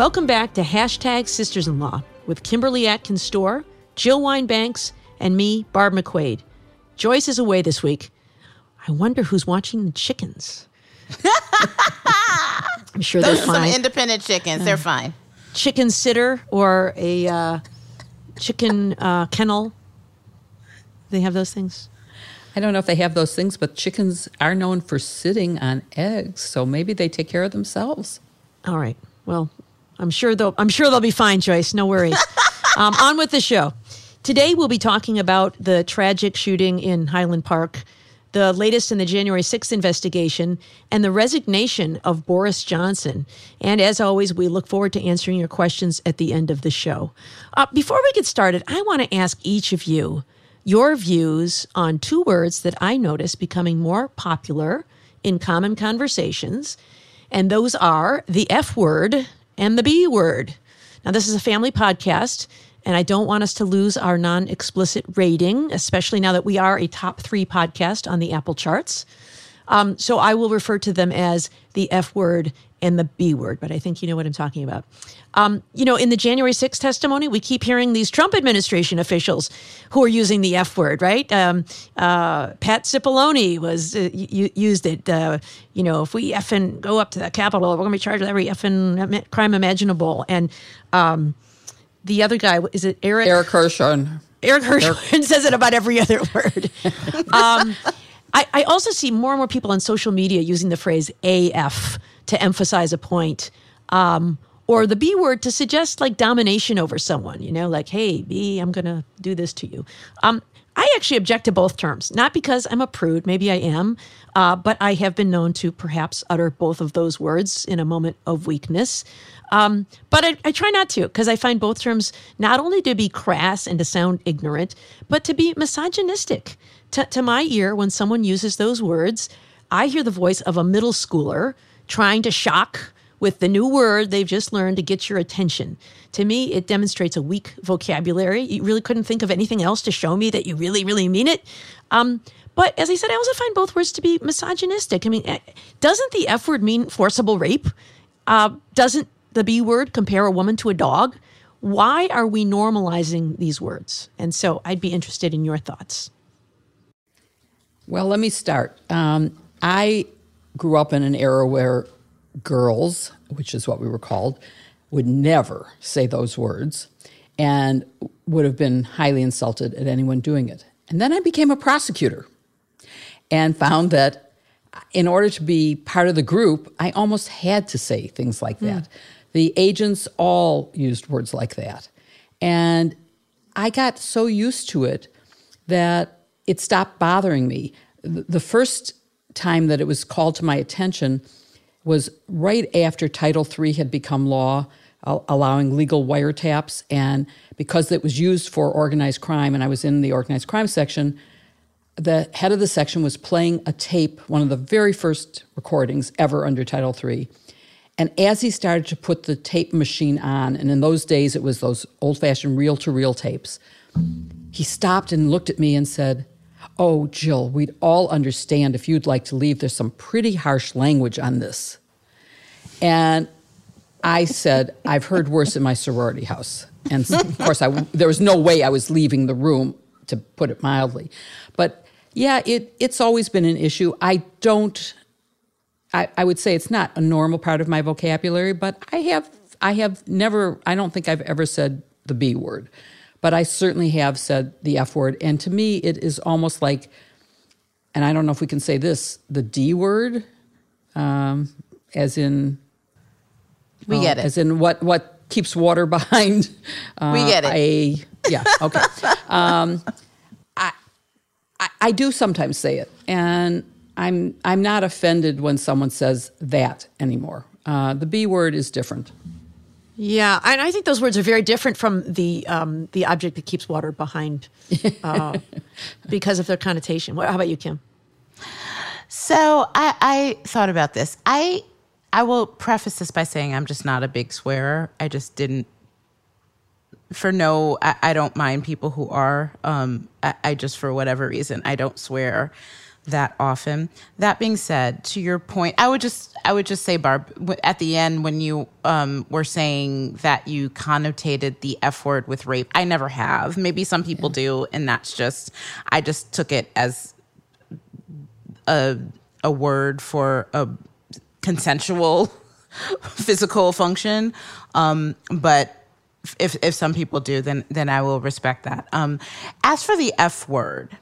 Welcome back to Hashtag Sisters in Law with Kimberly Atkins Stohr, Jill Wine-Banks, and me, Barb McQuade. Joyce is away this week. I wonder who's watching the chickens. I'm sure Those they're are some independent chickens. They're fine. chicken sitter or a uh, chicken uh, kennel. They have those things. I don't know if they have those things, but chickens are known for sitting on eggs, so maybe they take care of themselves. All right. Well, I'm sure they'll. I'm sure they'll be fine, Joyce. No worries. um, on with the show. Today we'll be talking about the tragic shooting in Highland Park, the latest in the January 6th investigation, and the resignation of Boris Johnson. And as always, we look forward to answering your questions at the end of the show. Uh, before we get started, I want to ask each of you your views on two words that I notice becoming more popular in common conversations and those are the F word and the B word. Now, this is a family podcast, and I don't want us to lose our non explicit rating, especially now that we are a top three podcast on the Apple charts. Um, so I will refer to them as the F word and the B word, but I think you know what I'm talking about. Um, you know, in the January 6th testimony, we keep hearing these Trump administration officials who are using the F word, right? Um, uh, Pat Cipollone was uh, used it. Uh, you know, if we effing go up to the Capitol, we're going to be charged with every effing crime imaginable. And um, the other guy, is it Eric? Eric Herschmann. Eric Herschmann says it about every other word. I, I also see more and more people on social media using the phrase AF to emphasize a point, um, or the B word to suggest like domination over someone, you know, like, hey, B, I'm going to do this to you. Um, I actually object to both terms, not because I'm a prude, maybe I am, uh, but I have been known to perhaps utter both of those words in a moment of weakness. Um, but I, I try not to because I find both terms not only to be crass and to sound ignorant, but to be misogynistic. To, to my ear, when someone uses those words, I hear the voice of a middle schooler trying to shock with the new word they've just learned to get your attention. To me, it demonstrates a weak vocabulary. You really couldn't think of anything else to show me that you really, really mean it. Um, but as I said, I also find both words to be misogynistic. I mean, eh, doesn't the F word mean forcible rape? Uh, doesn't the B word compare a woman to a dog? Why are we normalizing these words? And so I'd be interested in your thoughts. Well, let me start. Um, I grew up in an era where girls, which is what we were called, would never say those words and would have been highly insulted at anyone doing it. And then I became a prosecutor and found that in order to be part of the group, I almost had to say things like hmm. that. The agents all used words like that. And I got so used to it that it stopped bothering me. The first time that it was called to my attention was right after Title III had become law, al- allowing legal wiretaps. And because it was used for organized crime, and I was in the organized crime section, the head of the section was playing a tape, one of the very first recordings ever under Title III. And as he started to put the tape machine on, and in those days it was those old fashioned reel to reel tapes, he stopped and looked at me and said, Oh, Jill, we'd all understand if you'd like to leave. There's some pretty harsh language on this. And I said, I've heard worse in my sorority house. And of course, I, there was no way I was leaving the room, to put it mildly. But yeah, it, it's always been an issue. I don't, I, I would say it's not a normal part of my vocabulary, but I have, I have never, I don't think I've ever said the B word, but I certainly have said the F word. And to me, it is almost like, and I don't know if we can say this, the D word, um, as in, We uh, get it. As in what what keeps water behind? Uh, We get it. A yeah. Okay. um, I, I I do sometimes say it, and I'm I'm not offended when someone says that anymore. Uh, the B word is different. Yeah, and I think those words are very different from the um, the object that keeps water behind, uh, because of their connotation. What, how about you, Kim? So I, I thought about this. I I will preface this by saying I'm just not a big swearer. I just didn't. For no, I, I don't mind people who are. Um, I, I just for whatever reason I don't swear. That often. That being said, to your point, I would just I would just say, Barb, at the end when you um, were saying that you connotated the F word with rape, I never have. Maybe some people do, and that's just I just took it as a a word for a consensual physical function. Um, but if if some people do, then then I will respect that. Um, as for the F word,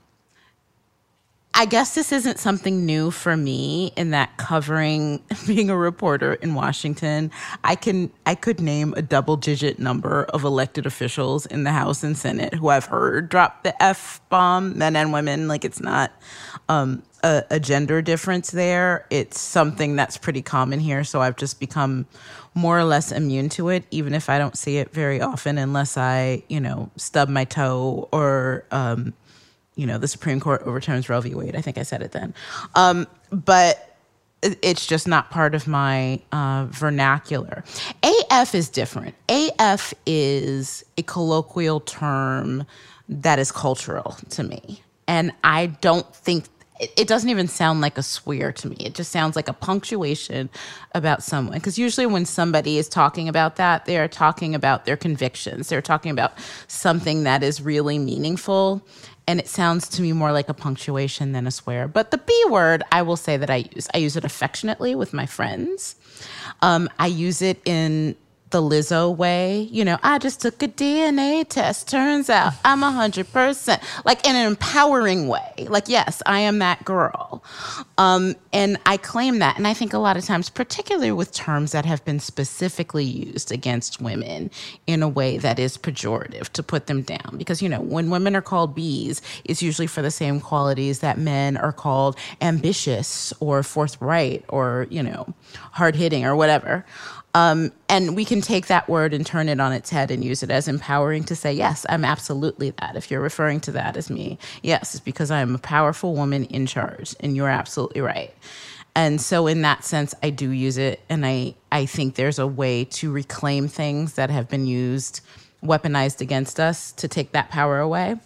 I guess this isn't something new for me in that covering being a reporter in Washington, I can I could name a double digit number of elected officials in the House and Senate who I've heard drop the F bomb, men and women. Like it's not um, a, a gender difference there. It's something that's pretty common here. So I've just become more or less immune to it, even if I don't see it very often, unless I, you know, stub my toe or um, you know, the Supreme Court overturns Roe v. Wade. I think I said it then. Um, but it's just not part of my uh, vernacular. AF is different. AF is a colloquial term that is cultural to me. And I don't think it doesn't even sound like a swear to me. It just sounds like a punctuation about someone. Because usually, when somebody is talking about that, they are talking about their convictions. They're talking about something that is really meaningful and it sounds to me more like a punctuation than a swear. But the B word, I will say that I use. I use it affectionately with my friends. Um, I use it in the Lizzo way. You know, I just took a DNA test. Turns out I'm 100%. Like in an empowering way. Like, yes, I am that girl. Um, and I claim that. And I think a lot of times, particularly with terms that have been specifically used against women in a way that is pejorative to put them down. Because, you know, when women are called bees, it's usually for the same qualities that men are called ambitious or forthright or, you know, hard hitting or whatever. Um, and we can take that word and turn it on its head and use it as empowering to say, yes, I'm absolutely that. If you're referring to that as me, yes, it's because I am a powerful woman in charge, and you're absolutely right. And so, in that sense, I do use it, and I, I think there's a way to reclaim things that have been used, weaponized against us, to take that power away.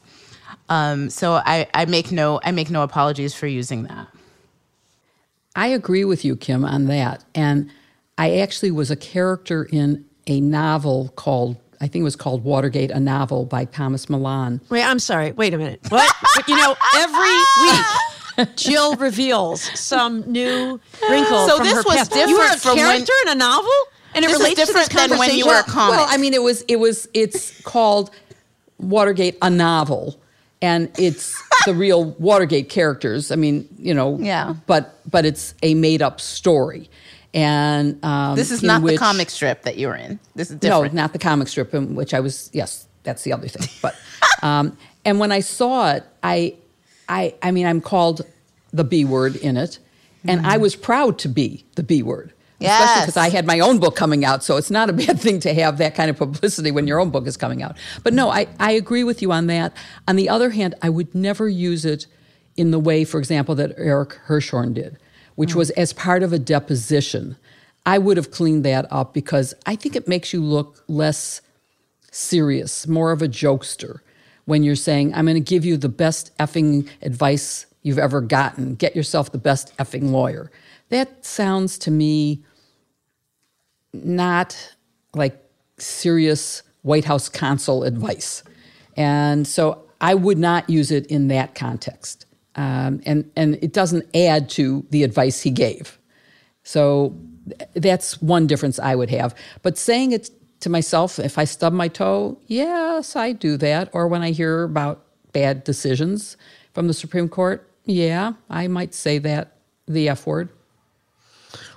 Um, so I, I make no I make no apologies for using that. I agree with you, Kim, on that. And I actually was a character in a novel called, I think it was called Watergate, a novel by Thomas Mallon. Wait, I'm sorry. Wait a minute. What? you know, every week Jill reveals some new wrinkle. So from this her was past. different You were a from when- character in a novel, and it This is relates to this than when you conversation? were a comic. Well, I mean, it was, it was, it's called Watergate, a novel. And it's the real Watergate characters. I mean, you know, Yeah. But but it's a made up story, and um, This is not the comic strip that you were in. This is No, not the comic strip in which I was. Yes, that's the other thing. But um, and when I saw it, I, I, I mean, I'm called the B word in it, and I was proud to be the B word. Especially Yes. because I had my own book coming out, so it's not a bad thing to have that kind of publicity when your own book is coming out. But no, I, I agree with you on that. On the other hand, I would never use it in the way, for example, that Eric Herschmann did, which mm. was as part of a deposition. I would have cleaned that up because I think it makes you look less serious, more of a jokester when you're saying, I'm going to give you the best effing advice you've ever gotten. Get yourself the best effing lawyer. That sounds to me not like serious White House counsel advice. And so I would not use it in that context. Um, and, and it doesn't add to the advice he gave. So that's one difference I would have. But saying it to myself, if I stub my toe, yes, I do that. Or when I hear about bad decisions from the Supreme Court, yeah, I might say that, the F word.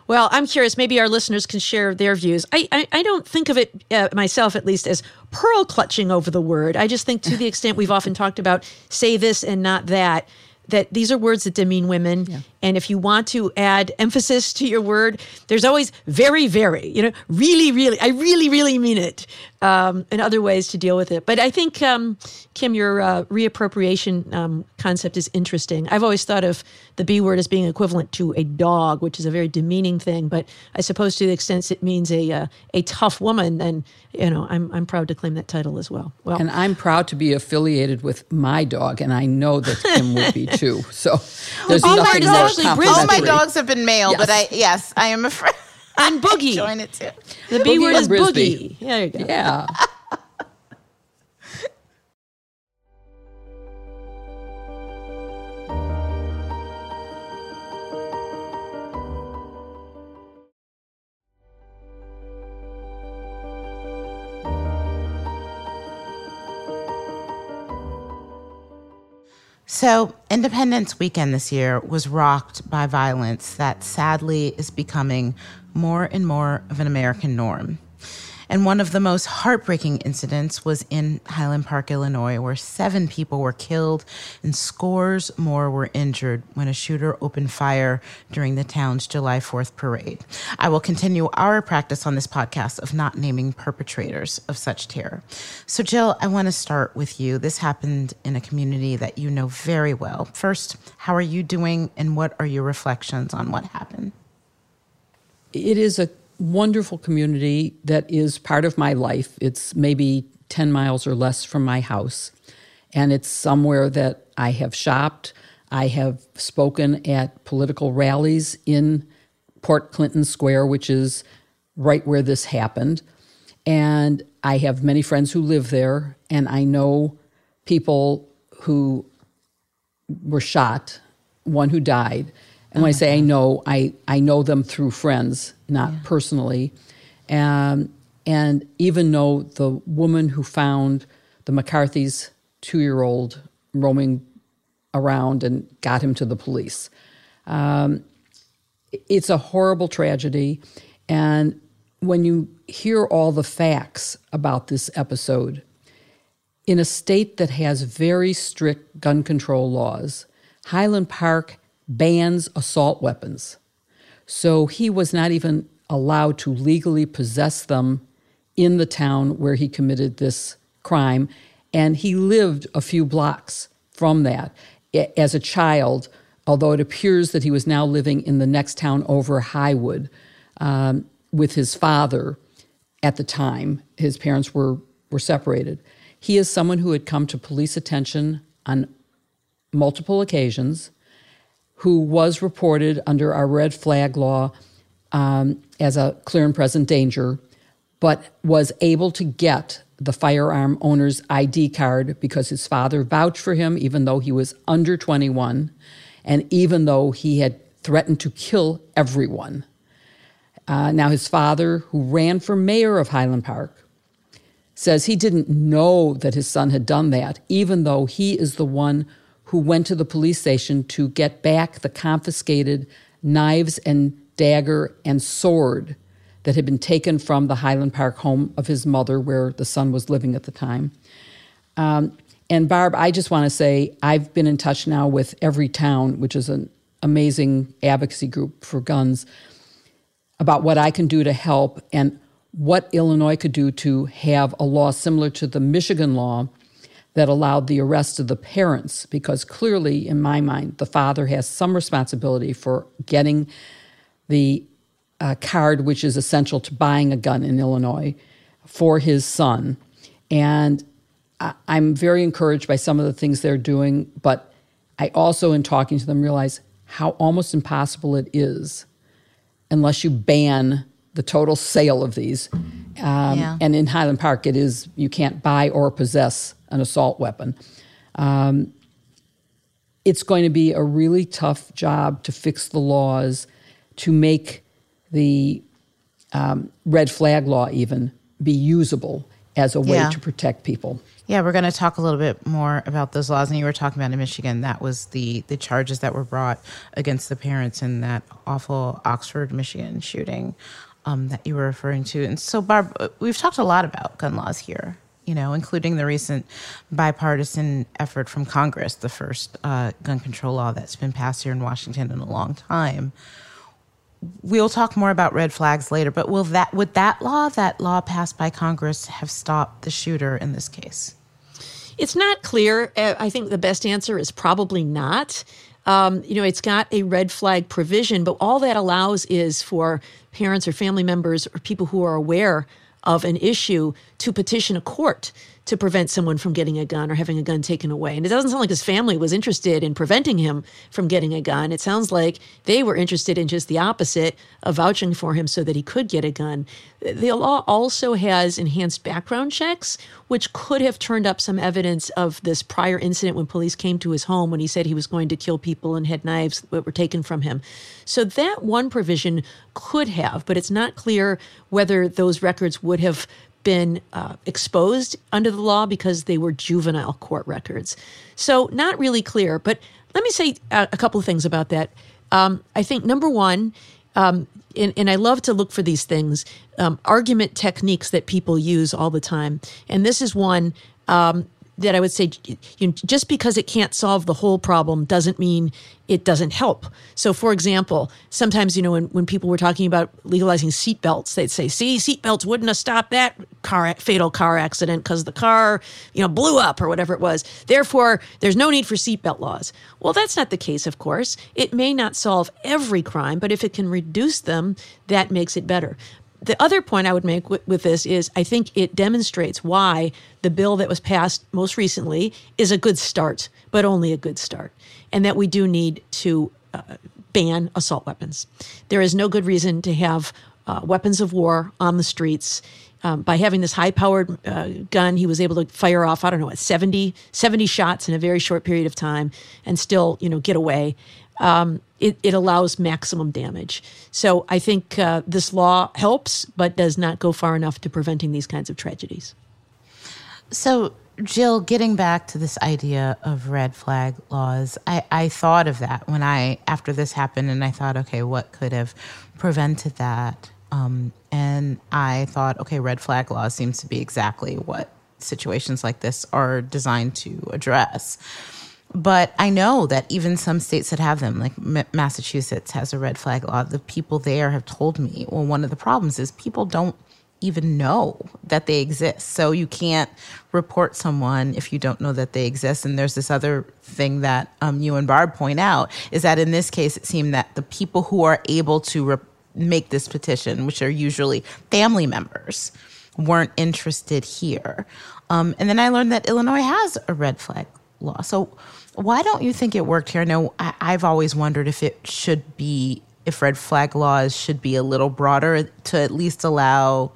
Well, I'm curious. Maybe our listeners can share their views. I I, I don't think of it uh, myself, at least, as pearl clutching over the word. I just think, to the extent we've often talked about, say this and not that. That these are words that demean women, And if you want to add emphasis to your word, there's always very, very, you know, really, really, I really, really mean it, um, and other ways to deal with it. But I think, um, Kim, your uh, reappropriation um, concept is interesting. I've always thought of the B word as being equivalent to a dog, which is a very demeaning thing. But I suppose to the extent it means a uh, a tough woman, then you know I'm I'm proud to claim that title as well. Well, and I'm proud to be affiliated with my dog, and I know that Kim would be too. So there's all nothing more dogs, all my dogs have been male, but I Yes. yes, I am a afraid. and boogie. Join it too. The B Boogie word is Brisbee. boogie. There you go. Yeah. So, Independence Weekend this year was rocked by violence that sadly is becoming more and more of an American norm. And one of the most heartbreaking incidents was in Highland Park, Illinois, where seven people were killed and scores more were injured when a shooter opened fire during the town's July 4th parade. I will continue our practice on this podcast of not naming perpetrators of such terror. So, Jill, I want to start with you. This happened in a community that you know very well. First, how are you doing and what are your reflections on what happened? it is a wonderful community that is part of my life. It's maybe 10 miles or less from my house. And it's somewhere that I have shopped. I have spoken at political rallies in Port Clinton Square, which is right where this happened. And I have many friends who live there, and I know people who were shot, one who died. And when I oh say I know, I, I know them through friends, not personally. Um, and even though the woman who found the McCarthy's two year old roaming around and got him to the police. Um, it's a horrible tragedy. And when you hear all the facts about this episode, in a state that has very strict gun control laws, Highland Park bans assault weapons. So he was not even allowed to legally possess them in the town where he committed this crime. And he lived a few blocks from that as a child, although it appears that he was now living in the next town over, Highwood, um, with his father at the time. His parents were, were separated. He is someone who had come to police attention on multiple occasions who was reported under our red flag law um, as a clear and present danger, but was able to get the firearm owner's ID card because his father vouched for him, even though he was under 21 and even though he had threatened to kill everyone. Uh, now, his father, who ran for mayor of Highland Park, says he didn't know that his son had done that, even though he is the one who went to the police station to get back the confiscated knives and dagger and sword that had been taken from the Highland Park home of his mother, where the son was living at the time. Um, and Barb, I just want to say I've been in touch now with Everytown, which is an amazing advocacy group for guns, about what I can do to help and what Illinois could do to have a law similar to the Michigan law that allowed the arrest of the parents, because clearly, in my mind, the father has some responsibility for getting the uh, card, which is essential to buying a gun in Illinois, for his son. And I- I'm very encouraged by some of the things they're doing, but I also, in talking to them, realize how almost impossible it is unless you ban the total sale of these. Um, Yeah. And in Highland Park, it is you can't buy or possess an assault weapon. Um, it's going to be a really tough job to fix the laws, to make the um, red flag law even be usable as a way Yeah. to protect people. Yeah, we're going to talk a little bit more about those laws. And you were talking about in Michigan, that was the the charges that were brought against the parents in that awful Oxford, Michigan shooting um, that you were referring to. And so, Barb, uh, we've talked a lot about gun laws here you know, including the recent bipartisan effort from Congress, the first uh, gun control law that's been passed here in Washington in a long time. We'll talk more about red flags later, but will that would that law, that law passed by Congress, have stopped the shooter in this case? It's not clear. Uh, I think the best answer is probably not. Um, you know, it's got a red flag provision, but all that allows is for parents or family members or people who are aware of an issue to petition a court to prevent someone from getting a gun or having a gun taken away. And it doesn't sound like his family was interested in preventing him from getting a gun. It sounds like they were interested in just the opposite of vouching for him so that he could get a gun. The law also has enhanced background checks, which could have turned up some evidence of this prior incident when police came to his home when he said he was going to kill people and had knives that were taken from him. So that one provision could have, but it's not clear whether those records would have been uh, exposed under the law because they were juvenile court records. So, not really clear. But let me say a, a couple of things about that. Um, I think number one, um, and, and, I love to look for these things, um, argument techniques that people use all the time. And this is one um, that I would say you know, just because it can't solve the whole problem doesn't mean it doesn't help. So, for example, sometimes, you know, when, when people were talking about legalizing seatbelts, they'd say, see, seatbelts wouldn't have stopped that car fatal car accident because the car, you know, blew up or whatever it was. Therefore, there's no need for seatbelt laws. Well, that's not the case, of course. It may not solve every crime, but if it can reduce them, that makes it better the other point I would make with, this is I think it demonstrates why the bill that was passed most recently is a good start, but only a good start, and that we do need to uh, ban assault weapons. There is no good reason to have uh, weapons of war on the streets. Um, by having this high powered uh, gun, he was able to fire off, I don't know, 70, 70 shots in a very short period of time and still, you know, get away um, it, it, allows maximum damage. So I think uh, this law helps, but does not go far enough to preventing these kinds of tragedies. So, Jill, getting back to this idea of red flag laws, I, I thought of that when I, after this happened, and I thought, okay, what could have prevented that? Um, and I thought, okay, red flag laws seems to be exactly what situations like this are designed to address. But I know that even some states that have them, like Massachusetts has a red flag law, the people there have told me, well, one of the problems is people don't even know that they exist. So you can't report someone if you don't know that they exist. And there's this other thing that um, you and Barb point out is that in this case, it seemed that the people who are able to re- make this petition, which are usually family members, weren't interested here. Um, and then I learned that Illinois has a red flag law. So why don't you think it worked here? I know I, I've always wondered if it should be, if red flag laws should be a little broader to at least allow,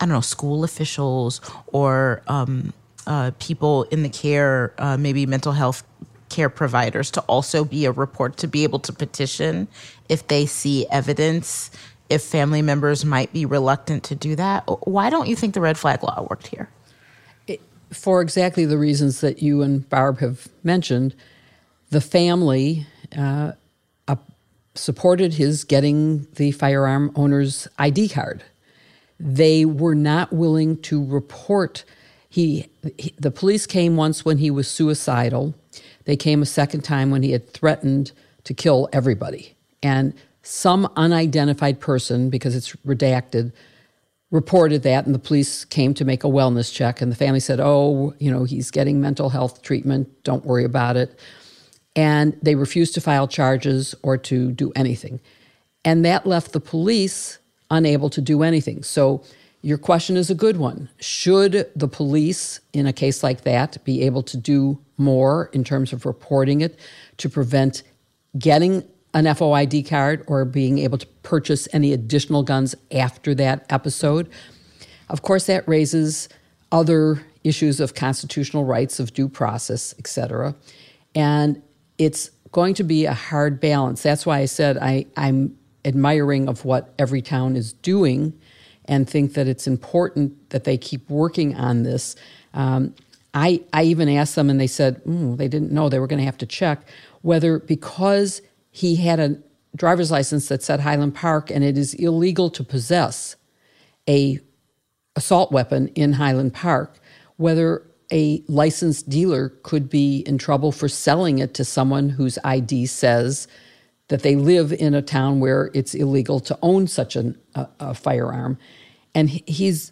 I don't know, school officials or um, uh, people in the care, uh, maybe mental health care providers, to also be a report to be able to petition if they see evidence. If family members might be reluctant to do that, why don't you think the red flag law worked here? For exactly the reasons that you and Barb have mentioned, the family uh, uh, supported his getting the firearm owner's ID card. They were not willing to report. He, he, the police came once when he was suicidal. They came a second time when he had threatened to kill everybody. And some unidentified person, because it's redacted, reported that and the police came to make a wellness check and the family said oh you know he's getting mental health treatment. Don't worry about it. And they refused to file charges or to do anything. And that left the police unable to do anything. So your question is a good one. Should the police in a case like that be able to do more in terms of reporting it to prevent getting an FOID card or being able to purchase any additional guns after that episode. Of course, that raises other issues of constitutional rights, of due process, etc. And it's going to be a hard balance. That's why I said I, I'm admiring of what Everytown is doing and think that it's important that they keep working on this. Um, I, I even asked them, and they said mm, they didn't know they were going to have to check whether because he had a driver's license that said Highland Park, and it is illegal to possess a assault weapon in Highland Park. whether a licensed dealer could be in trouble for selling it to someone whose ID says that they live in a town where it's illegal to own such an, a, a firearm. And he's,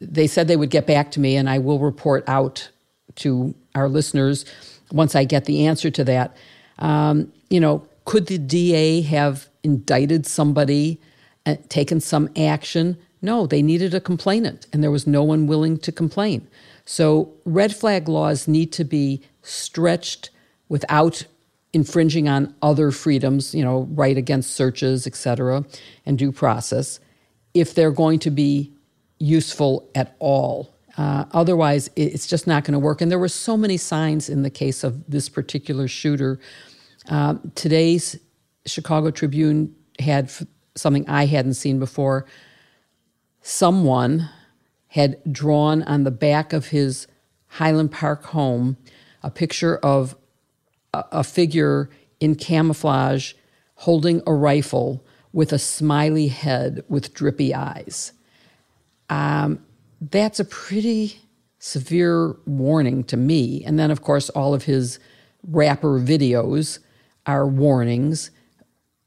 they said they would get back to me, and I will report out to our listeners once I get the answer to that. Um, you know, could the DA have indicted somebody and taken some action? No, they needed a complainant, and there was no one willing to complain. So red flag laws need to be stretched without infringing on other freedoms, you know, right against searches, et cetera, and due process, if they're going to be useful at all. Uh, otherwise, it's just not going to work. And there were so many signs in the case of this particular shooter. Uh, today's Chicago Tribune had something I hadn't seen before. Someone had drawn on the back of his Highland Park home a picture of a, a figure in camouflage holding a rifle with a smiley head with drippy eyes. Um, that's a pretty severe warning to me. And then, of course, all of his rapper videos are warnings.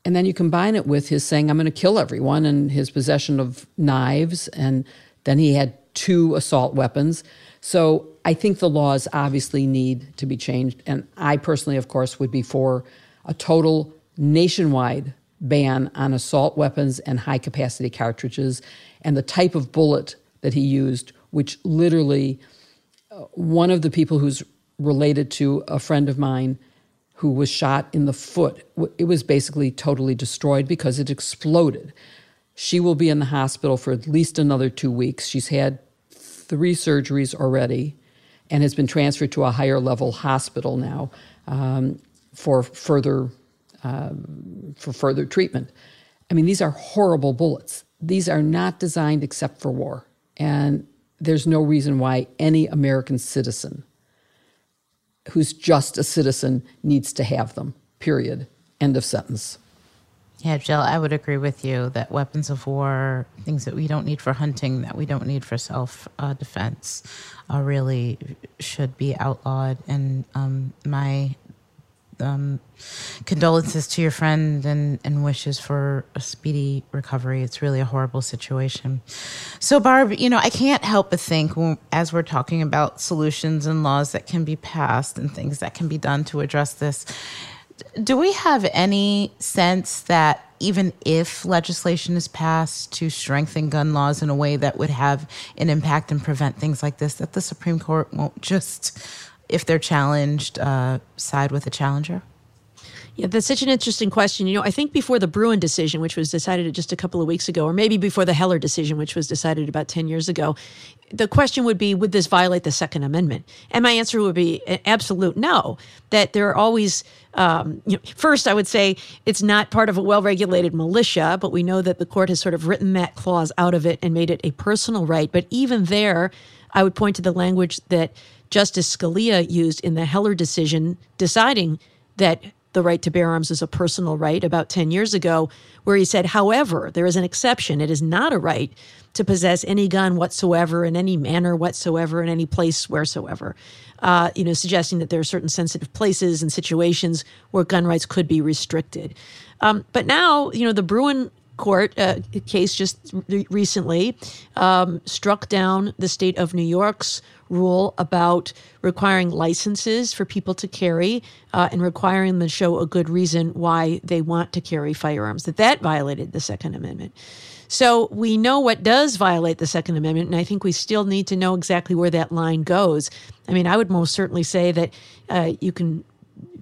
And then you combine it with his saying, I'm going to kill everyone, and his possession of knives and then he had two assault weapons. So I think the laws obviously need to be changed. And I personally, of course, would be for a total nationwide ban on assault weapons and high capacity cartridges and the type of bullet that he used, which literally, uh, one of the people who's related to a friend of mine who was shot in the foot, it was basically totally destroyed because it exploded. She will be in the hospital for at least another two weeks. She's had three surgeries already and has been transferred to a higher level hospital now um, for further um, for further treatment. I mean, these are horrible bullets. These are not designed except for war, and there's no reason why any American citizen who's just a citizen needs to have them. Period. End of sentence. Yeah, Jill, I would agree with you that weapons of war, things that we don't need for hunting, that we don't need for self uh, defense, uh, really should be outlawed. And um, my um, condolences to your friend and, and wishes for a speedy recovery. It's really a horrible situation. So, Barb, you know, I can't help but think as we're talking about solutions and laws that can be passed and things that can be done to address this do we have any sense that even if legislation is passed to strengthen gun laws in a way that would have an impact and prevent things like this, that the Supreme Court won't just, if they're challenged, uh, side with the challenger? Yeah, that's such an interesting question. You know, I think before the Bruen decision, which was decided just a couple of weeks ago, or maybe before the Heller decision, which was decided about 10 years ago, the question would be would this violate the Second Amendment? And my answer would be an absolute no, that there are always. Um, you know, first, I would say it's not part of a well regulated militia, but we know that the court has sort of written that clause out of it and made it a personal right. But even there, I would point to the language that Justice Scalia used in the Heller decision, deciding that the right to bear arms is a personal right about 10 years ago, where he said, however, there is an exception. It is not a right to possess any gun whatsoever in any manner whatsoever in any place wheresoever. Uh, you know, suggesting that there are certain sensitive places and situations where gun rights could be restricted. Um, but now, you know, the Bruen court uh, case just re- recently um, struck down the state of New York's rule about requiring licenses for people to carry uh, and requiring them to show a good reason why they want to carry firearms. That that violated the Second Amendment. So we know what does violate the Second Amendment, and I think we still need to know exactly where that line goes. I mean, I would most certainly say that uh, you can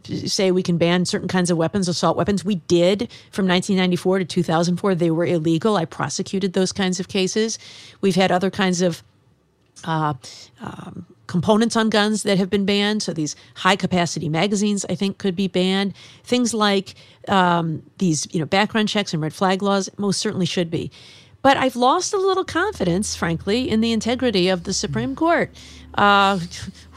say we can ban certain kinds of weapons, assault weapons. We did from 1994 to 2004. They were illegal. I prosecuted those kinds of cases. We've had other kinds of uh, um, components on guns that have been banned. So these high capacity magazines, I think, could be banned. Things like um, these, you know, background checks and red flag laws most certainly should be. But I've lost a little confidence, frankly, in the integrity of the Supreme Court. Uh,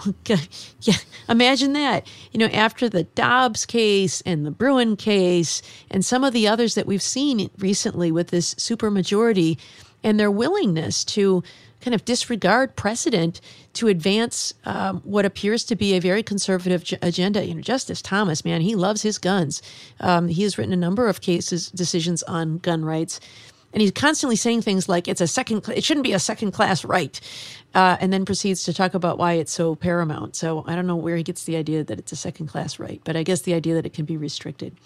yeah, imagine that. You know, after the Dobbs case and the Bruen case and some of the others that we've seen recently with this supermajority, and their willingness to kind of disregard precedent to advance um, what appears to be a very conservative agenda. You know, Justice Thomas, man, he loves his guns. Um, he has written a number of cases, decisions on gun rights. And he's constantly saying things like it's a second, it shouldn't be a second class right. Uh, and then proceeds to talk about why it's so paramount. So I don't know where he gets the idea that it's a second class right, but I guess the idea that it can be restricted.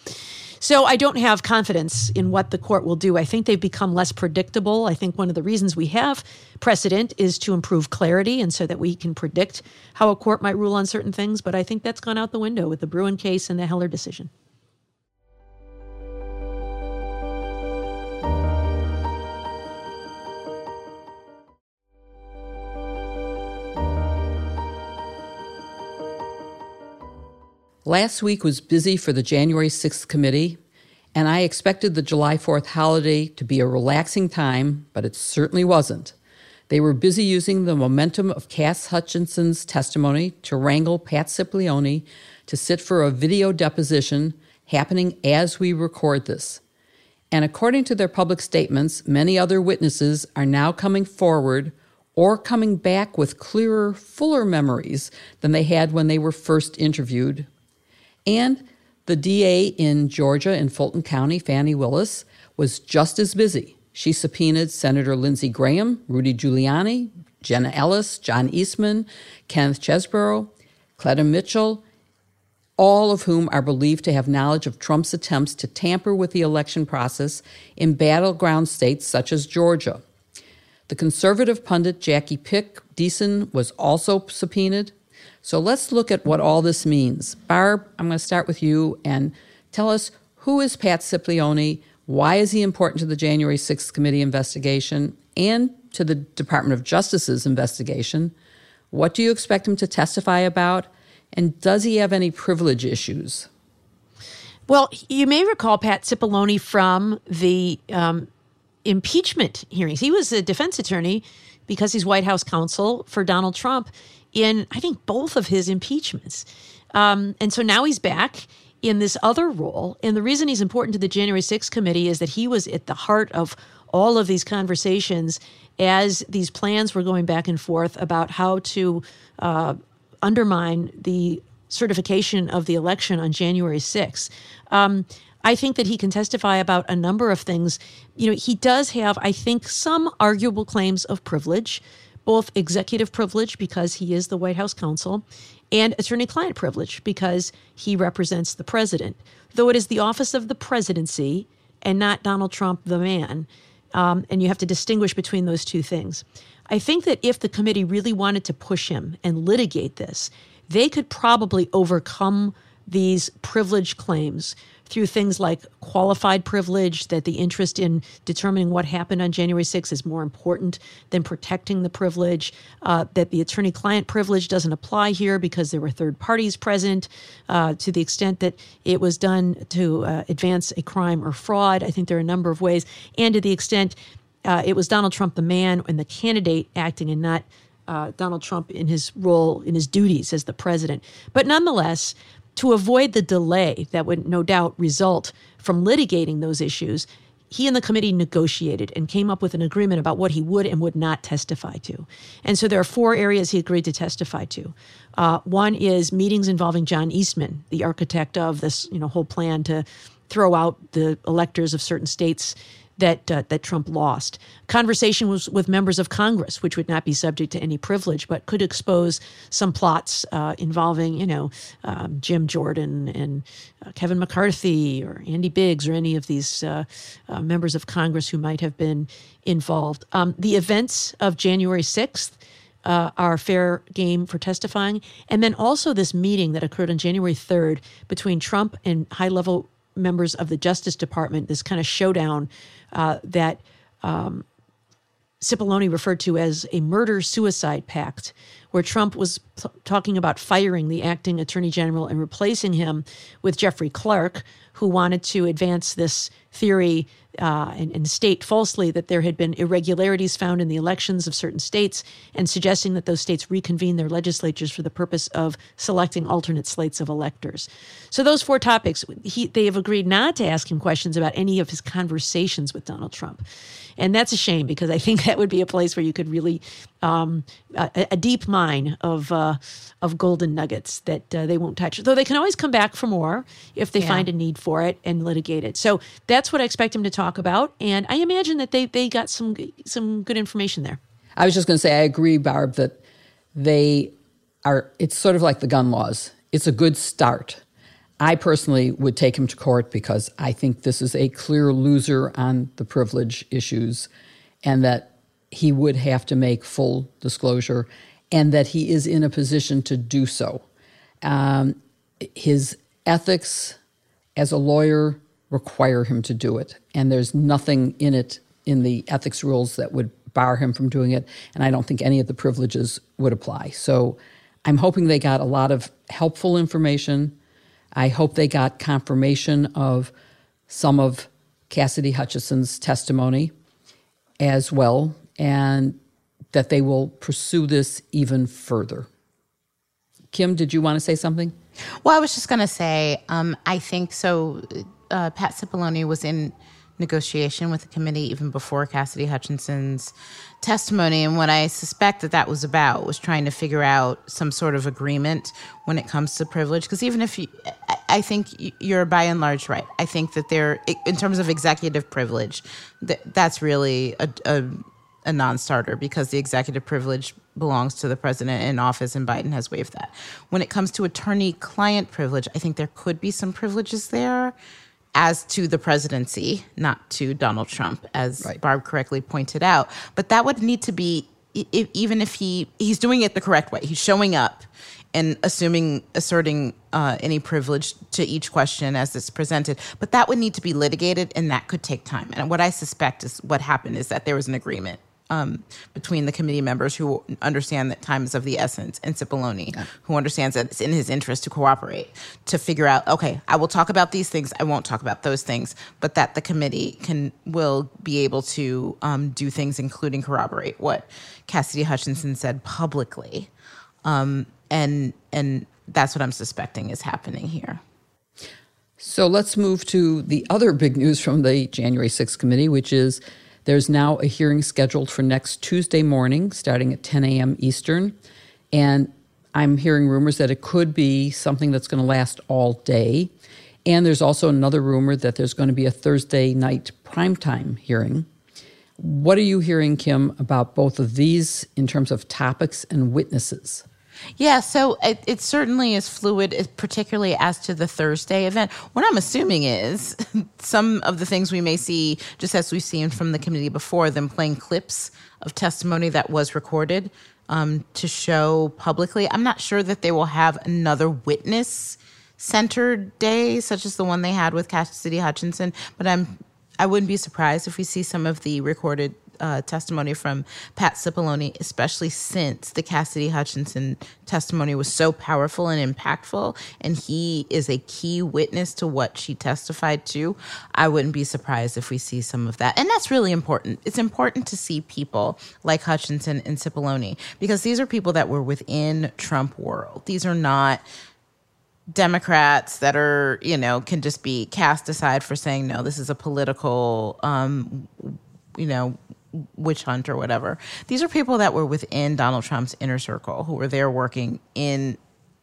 So I don't have confidence in what the court will do. I think they've become less predictable. I think one of the reasons we have precedent is to improve clarity and so that we can predict how a court might rule on certain things. But I think that's gone out the window with the Bruen case and the Heller decision. Last week was busy for the January 6th committee, and I expected the July 4th holiday to be a relaxing time, but it certainly wasn't. They were busy using the momentum of Cass Hutchinson's testimony to wrangle Pat Cipollone to sit for a video deposition happening as we record this. And according to their public statements, many other witnesses are now coming forward or coming back with clearer, fuller memories than they had when they were first interviewed and the DA in Georgia in Fulton County, Fani Willis, was just as busy. She subpoenaed Senator Lindsey Graham, Rudy Giuliani, Jenna Ellis, John Eastman, Kenneth Chesebro, Cleta Mitchell, all of whom are believed to have knowledge of Trump's attempts to tamper with the election process in battleground states such as Georgia. The conservative pundit Jacki Pick Deason was also subpoenaed. So let's look at what all this means. Barb, I'm going to start with you and tell us who is Pat Cipollone? Why is he important to the January 6th committee investigation and to the Department of Justice's investigation? What do you expect him to testify about? And does he have any privilege issues? Well, you may recall Pat Cipollone from the um, impeachment hearings. He was a defense attorney because he's White House counsel for Donald Trump in, I think, both of his impeachments. Um, and so now he's back in this other role. And the reason he's important to the January 6th committee is that he was at the heart of all of these conversations as these plans were going back and forth about how to uh, undermine the certification of the election on January 6th. Um, I think that he can testify about a number of things. You know, he does have, I think, some arguable claims of privilege both executive privilege because he is the White House counsel and attorney client privilege because he represents the president. Though it is the office of the presidency and not Donald Trump, the man. Um, and you have to distinguish between those two things. I think that if the committee really wanted to push him and litigate this, they could probably overcome these privilege claims through things like qualified privilege, that the interest in determining what happened on January 6th is more important than protecting the privilege, uh, that the attorney client privilege doesn't apply here because there were third parties present uh, to the extent that it was done to uh, advance a crime or fraud. I think there are a number of ways. And to the extent uh, it was Donald Trump, the man, and the candidate acting and not. Uh, Donald Trump in his role, in his duties as the president. But nonetheless, to avoid the delay that would no doubt result from litigating those issues, he and the committee negotiated and came up with an agreement about what he would and would not testify to. And so there are four areas he agreed to testify to. Uh, one is meetings involving John Eastman, the architect of this you know whole plan to throw out the electors of certain states that uh, that Trump lost. Conversation was with members of Congress, which would not be subject to any privilege, but could expose some plots uh, involving, you know, um, Jim Jordan and uh, Kevin McCarthy or Andy Biggs or any of these uh, uh, members of Congress who might have been involved. Um, the events of January sixth. Uh, are fair game for testifying. And then also this meeting that occurred on January 3rd between Trump and high level members of the Justice Department, this kind of showdown uh, that um, Cipollone referred to as a murder suicide pact, where Trump was t- talking about firing the acting attorney general and replacing him with Jeffrey Clark, who wanted to advance this theory uh, and, and, state falsely that there had been irregularities found in the elections of certain states and suggesting that those states reconvene their legislatures for the purpose of selecting alternate slates of electors. So, those four topics, he, they have agreed not to ask him questions about any of his conversations with Donald Trump. And that's a shame because I think that would be a place where you could really, um, a, a, deep mine of, uh, of golden nuggets that uh, they won't touch. Though they can always come back for more if they yeah. find a need for it and litigate it. So that's what I expect him to talk about. And I imagine that they, they got some, some good information there. I was just going to say, I agree, Barb, that they are, it's sort of like the gun laws. It's a good start. I personally would take him to court because I think this is a clear loser on the privilege issues and that he would have to make full disclosure and that he is in a position to do so. Um, his ethics as a lawyer require him to do it, and there's nothing in it in the ethics rules that would bar him from doing it, and I don't think any of the privileges would apply. So I'm hoping they got a lot of helpful information I hope they got confirmation of some of Cassidy Hutchinson's testimony as well, and that they will pursue this even further. Kim, did you want to say something? Well, I was just going to say, um, I think so. Uh, Pat Cipollone was in negotiation with the committee even before Cassidy Hutchinson's testimony. And what I suspect that that was about was trying to figure out some sort of agreement when it comes to privilege. Because even if you, I think you're by and large right. I think that there, in terms of executive privilege, that that's really a, a, a non-starter because the executive privilege belongs to the president in office, and Biden has waived that. When it comes to attorney-client privilege, I think there could be some privileges there as to the presidency, not to Donald Trump, as right. Barb correctly pointed out. But that would need to be if, even if he he's doing it the correct way. He's showing up and assuming asserting uh, any privilege to each question as it's presented. But that would need to be litigated, and that could take time. And what I suspect is what happened is that there was an agreement um, between the committee members who understand that time is of the essence and Cipollone, yeah. who understands that it's in his interest to cooperate, to figure out, okay, I will talk about these things, I won't talk about those things, but that the committee can will be able to um, do things, including corroborate what Cassidy Hutchinson said publicly, um, and and that's what I'm suspecting is happening here. So let's move to the other big news from the January 6th committee, which is there's now a hearing scheduled for next Tuesday morning, starting at 10 a.m. Eastern. And I'm hearing rumors that it could be something that's going to last all day. And there's also another rumor that there's going to be a Thursday night primetime hearing. What are you hearing, Kim, about both of these in terms of topics and witnesses? Yeah, so it, it, certainly is fluid, particularly as to the Thursday event. What I'm assuming is some of the things we may see, just as we've seen from the committee before, them playing clips of testimony that was recorded um, to show publicly. I'm not sure that they will have another witness centered day, such as the one they had with Cassidy Hutchinson, but I'm I wouldn't be surprised if we see some of the recorded uh, testimony from Pat Cipollone, especially since the Cassidy Hutchinson testimony was so powerful and impactful, and he is a key witness to what she testified to. I wouldn't be surprised if we see some of that. And that's really important. It's important to see people like Hutchinson and Cipollone because these are people that were within Trump world. These are not Democrats that are, you know, can just be cast aside for saying, no, this is a political, um, you know, witch hunt or whatever. These are people that were within Donald Trump's inner circle who were there working in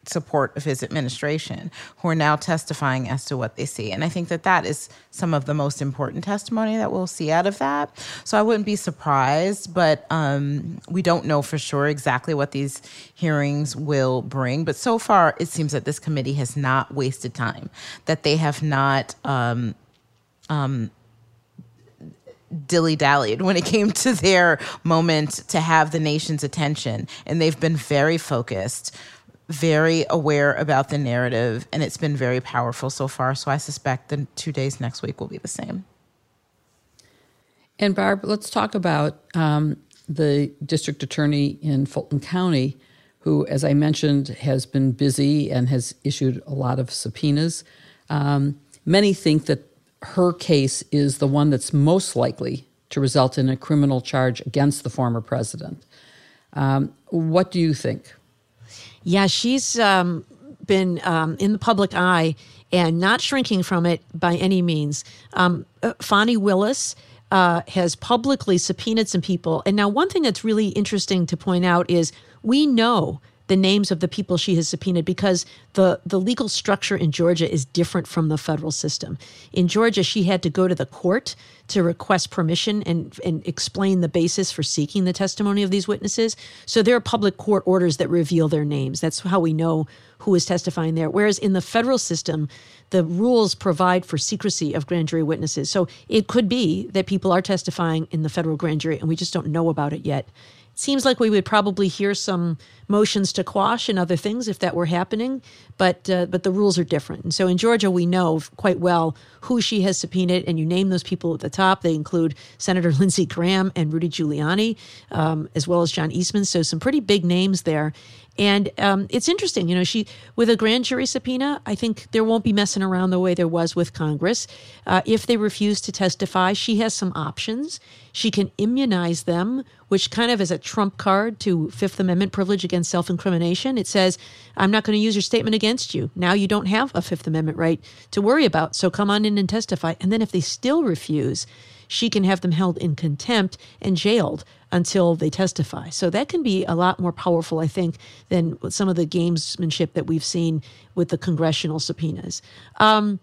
support of his administration who are now testifying as to what they see. And I think that that is some of the most important testimony that we'll see out of that. So I wouldn't be surprised, but um, we don't know for sure exactly what these hearings will bring. But so far, it seems that this committee has not wasted time, that they have not. Um, um, dilly dallied when it came to their moment to have the nation's attention. And they've been very focused, very aware about the narrative, and it's been very powerful so far. So I suspect the two days next week will be the same. And Barb, let's talk about um, the district attorney in Fulton County, who, as I mentioned, has been busy and has issued a lot of subpoenas. Um, many think that her case is the one that's most likely to result in a criminal charge against the former president. Um, what do you think? Yeah, she's um, been um, in the public eye and not shrinking from it by any means. Um, uh, Fani Willis. Uh, has publicly subpoenaed some people. And now, one thing that's really interesting to point out is we know the names of the people she has subpoenaed because the, the legal structure in Georgia is different from the federal system. In Georgia, she had to go to the court to request permission and, and explain the basis for seeking the testimony of these witnesses. So there are public court orders that reveal their names. That's how we know who is testifying there. Whereas in the federal system, the rules provide for secrecy of grand jury witnesses. So it could be that people are testifying in the federal grand jury and we just don't know about it yet seems like we would probably hear some motions to quash and other things if that were happening, but uh, but the rules are different. And so in Georgia, we know quite well who she has subpoenaed, and you name those people at the top. They include Senator Lindsey Graham and Rudy Giuliani, um, as well as John Eastman. So some pretty big names there. And um, it's interesting, you know, she with a grand jury subpoena, I think there won't be messing around the way there was with Congress. Uh, if they refuse to testify, she has some options. She can immunize them, which kind of is a trump card to Fifth Amendment privilege against self incrimination. It says, I'm not going to use your statement against you. Now you don't have a Fifth Amendment right to worry about. So come on in and testify. And then if they still refuse, she can have them held in contempt and jailed until they testify. So that can be a lot more powerful, I think, than some of the gamesmanship that we've seen with the congressional subpoenas. Um,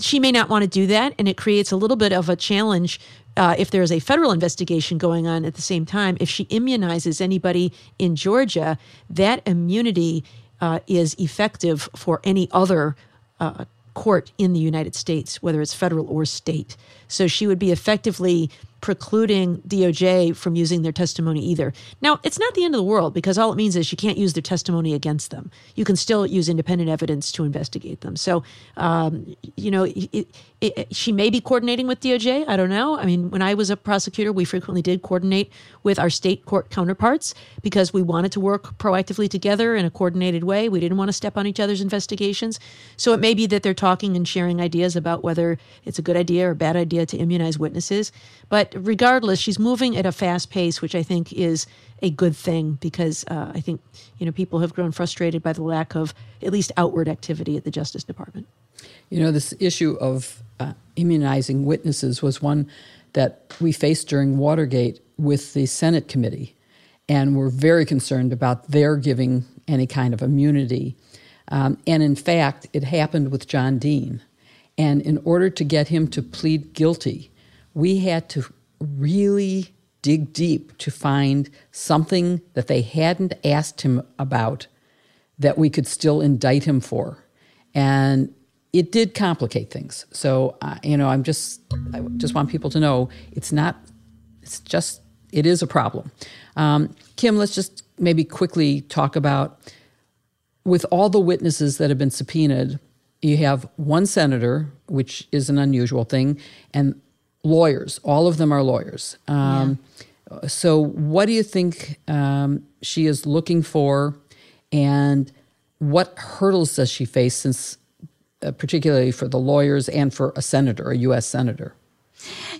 she may not want to do that, and it creates a little bit of a challenge uh, if there's a federal investigation going on at the same time. If she immunizes anybody in Georgia, that immunity uh, is effective for any other uh, court in the United States, whether it's federal or state. So she would be effectively precluding DOJ from using their testimony either. Now, it's not the end of the world because all it means is you can't use their testimony against them. You can still use independent evidence to investigate them. So, um, you know, it, it, she may be coordinating with DOJ. I don't know. I mean, when I was a prosecutor, we frequently did coordinate with our state court counterparts because we wanted to work proactively together in a coordinated way. We didn't want to step on each other's investigations. So it may be that they're talking and sharing ideas about whether it's a good idea or a bad idea to immunize witnesses. But regardless, she's moving at a fast pace, which I think is a good thing because uh, I think you know people have grown frustrated by the lack of at least outward activity at the Justice Department. You know, this issue of uh, immunizing witnesses was one that we faced during Watergate with the Senate committee, and we're very concerned about their giving any kind of immunity. Um, and in fact, it happened with John Dean. And in order to get him to plead guilty, we had to really dig deep to find something that they hadn't asked him about that we could still indict him for. And it did complicate things. So, uh, you know, I'm just, I just want people to know it's not, it's just, it is a problem. Um, Kim, let's just maybe quickly talk about with all the witnesses that have been subpoenaed, you have one senator, which is an unusual thing, and lawyers. All of them are lawyers. Um, yeah. So, what do you think um, she is looking for, and what hurdles does she face since uh, particularly for the lawyers and for a senator, a U.S. senator?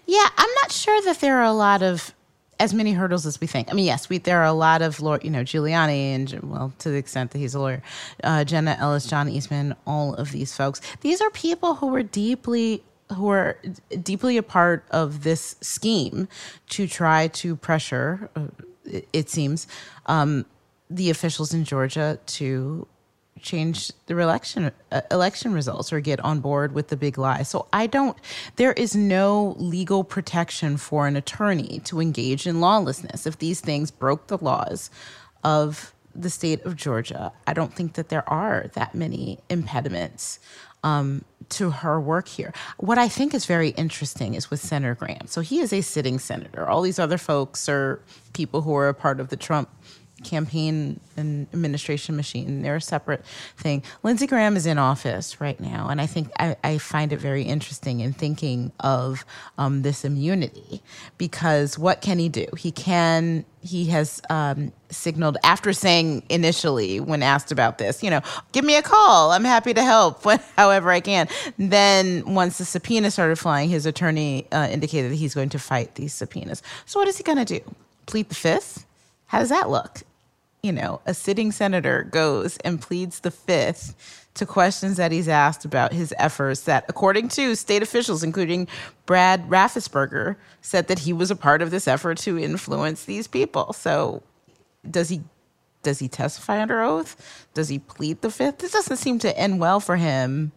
Yeah, I'm not sure that there are a lot of as many hurdles as we think. I mean, yes, we there are a lot of law, you know, Giuliani and well, to the extent that he's a lawyer, uh, Jenna Ellis, John Eastman, all of these folks. These are people who were deeply who are deeply a part of this scheme to try to pressure. Uh, it seems um, the officials in Georgia to change the election uh, election results or get on board with the big lie. So I don't there is no legal protection for an attorney to engage in lawlessness if these things broke the laws of the state of Georgia. I don't think that there are that many impediments um, to her work here. What I think is very interesting is with Senator Graham. So he is a sitting senator. All these other folks are people who are a part of the Trump campaign and administration machine. They're a separate thing. Lindsey Graham is in office right now, and I think I, I find it very interesting in thinking of um, this immunity because what can he do? He can. He has um, signaled after saying initially when asked about this, you know, give me a call. I'm happy to help, however I can. Then once the subpoena started flying, his attorney uh, indicated that he's going to fight these subpoenas. So what is he going to do? Plead the fifth? How does that look? You know, a sitting senator goes and pleads the fifth to questions that he's asked about his efforts that, according to state officials, including Brad Raffensperger, said that he was a part of this effort to influence these people. So does he does he testify under oath? Does he plead the fifth? This doesn't seem to end well for him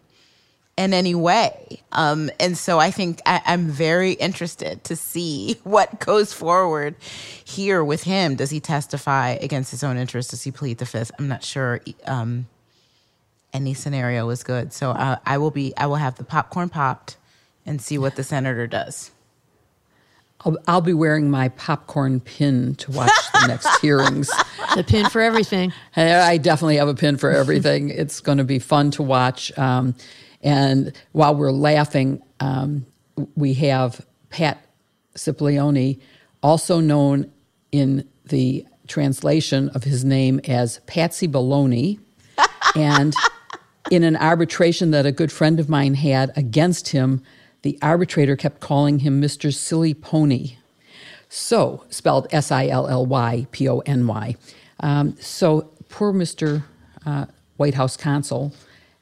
in any way. Um, and so I think I, am very interested to see what goes forward here with him. Does he testify against his own interests? Does he plead the fifth? I'm not sure. Um, any scenario is good. So uh, I will be. I will have the popcorn popped and see what the senator does. I'll, I'll be wearing my popcorn pin to watch the next hearings. The pin for everything. I definitely have a pin for everything. it's going to be fun to watch. Um, and while we're laughing, um, we have Pat Cipollone, also known in the translation of his name as Patsy Baloney. and in an arbitration that a good friend of mine had against him, the arbitrator kept calling him Mr. Silly Pony. So, spelled S I L L Y P O N Y. Um, so, poor Mr. Uh, White House counsel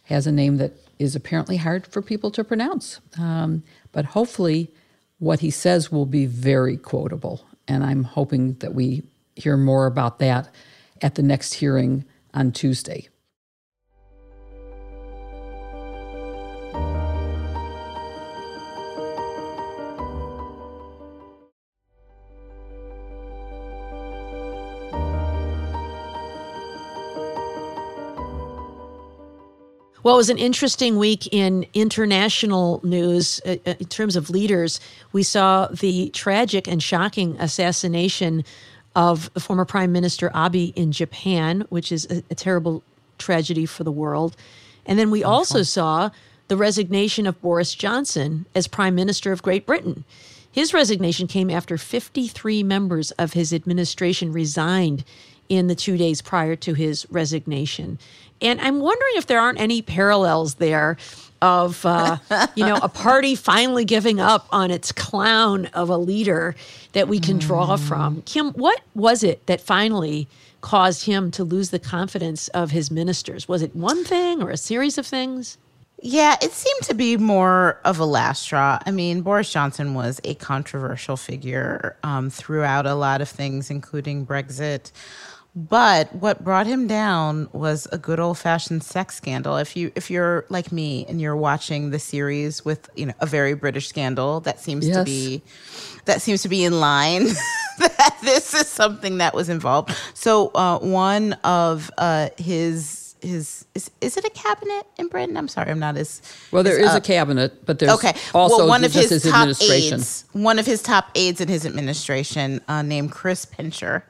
has a name that is apparently hard for people to pronounce. Um, but hopefully, what he says will be very quotable. And I'm hoping that we hear more about that at the next hearing on Tuesday. Well, it was an interesting week in international news uh, uh, in terms of leaders. We saw the tragic and shocking assassination of the former Prime Minister Abe in Japan, which is a, a terrible tragedy for the world. And then we also saw the resignation of Boris Johnson as Prime Minister of Great Britain. His resignation came after 53 members of his administration resigned in the two days prior to his resignation. And I'm wondering if there aren't any parallels there of uh, you know a party finally giving up on its clown of a leader that we can draw mm. from. Kim, what was it that finally caused him to lose the confidence of his ministers? Was it one thing or a series of things? Yeah, it seemed to be more of a last straw. I mean, Boris Johnson was a controversial figure um, throughout a lot of things, including Brexit. But what brought him down was a good old fashioned sex scandal. If you if you're like me and you're watching the series with you know a very British scandal, that seems yes. to be that seems to be in line. that this is something that was involved. So uh, one of uh, his his is, is it a cabinet in Britain? I'm sorry, I'm not as well. There as, is uh, a cabinet, but there's okay. Also well, one of his, his top aides, one of his top aides in his administration, uh, named Chris Pincher.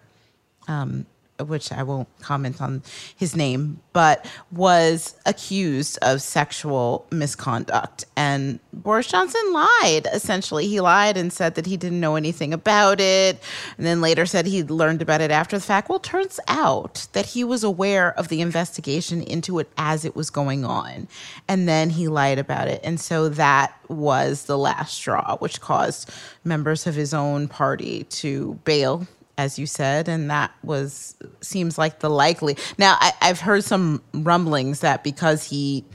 Um, which I won't comment on his name, but was accused of sexual misconduct. And Boris Johnson lied, essentially. He lied and said that he didn't know anything about it, and then later said he learned about it after the fact. Well, turns out that he was aware of the investigation into it as it was going on, and then he lied about it. And so that was the last straw, which caused members of his own party to bail as you said, and that was seems like the likely. Now, I, I've heard some rumblings that because he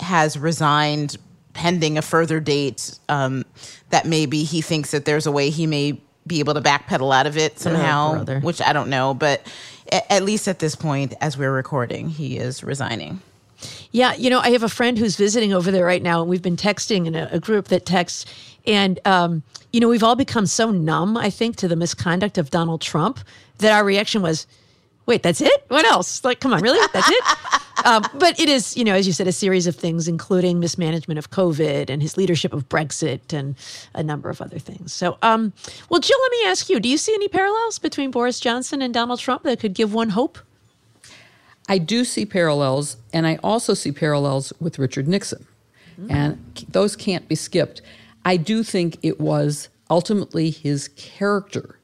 has resigned pending a further date, um, that maybe he thinks that there's a way he may be able to backpedal out of it somehow, oh, which I don't know. But at least at this point, as we're recording, he is resigning. Yeah, you know, I have a friend who's visiting over there right now, and we've been texting in a, a group that texts. And, um, you know, we've all become so numb, I think, to the misconduct of Donald Trump that our reaction was, wait, that's it? What else? Like, come on, really? That's it? um, but it is, you know, as you said, a series of things, including mismanagement of COVID and his leadership of Brexit and a number of other things. So, um, well, Jill, let me ask you: Do you see any parallels between Boris Johnson and Donald Trump that could give one hope? I do see parallels, and I also see parallels with Richard Nixon, mm-hmm. and those can't be skipped. I do think it was ultimately his character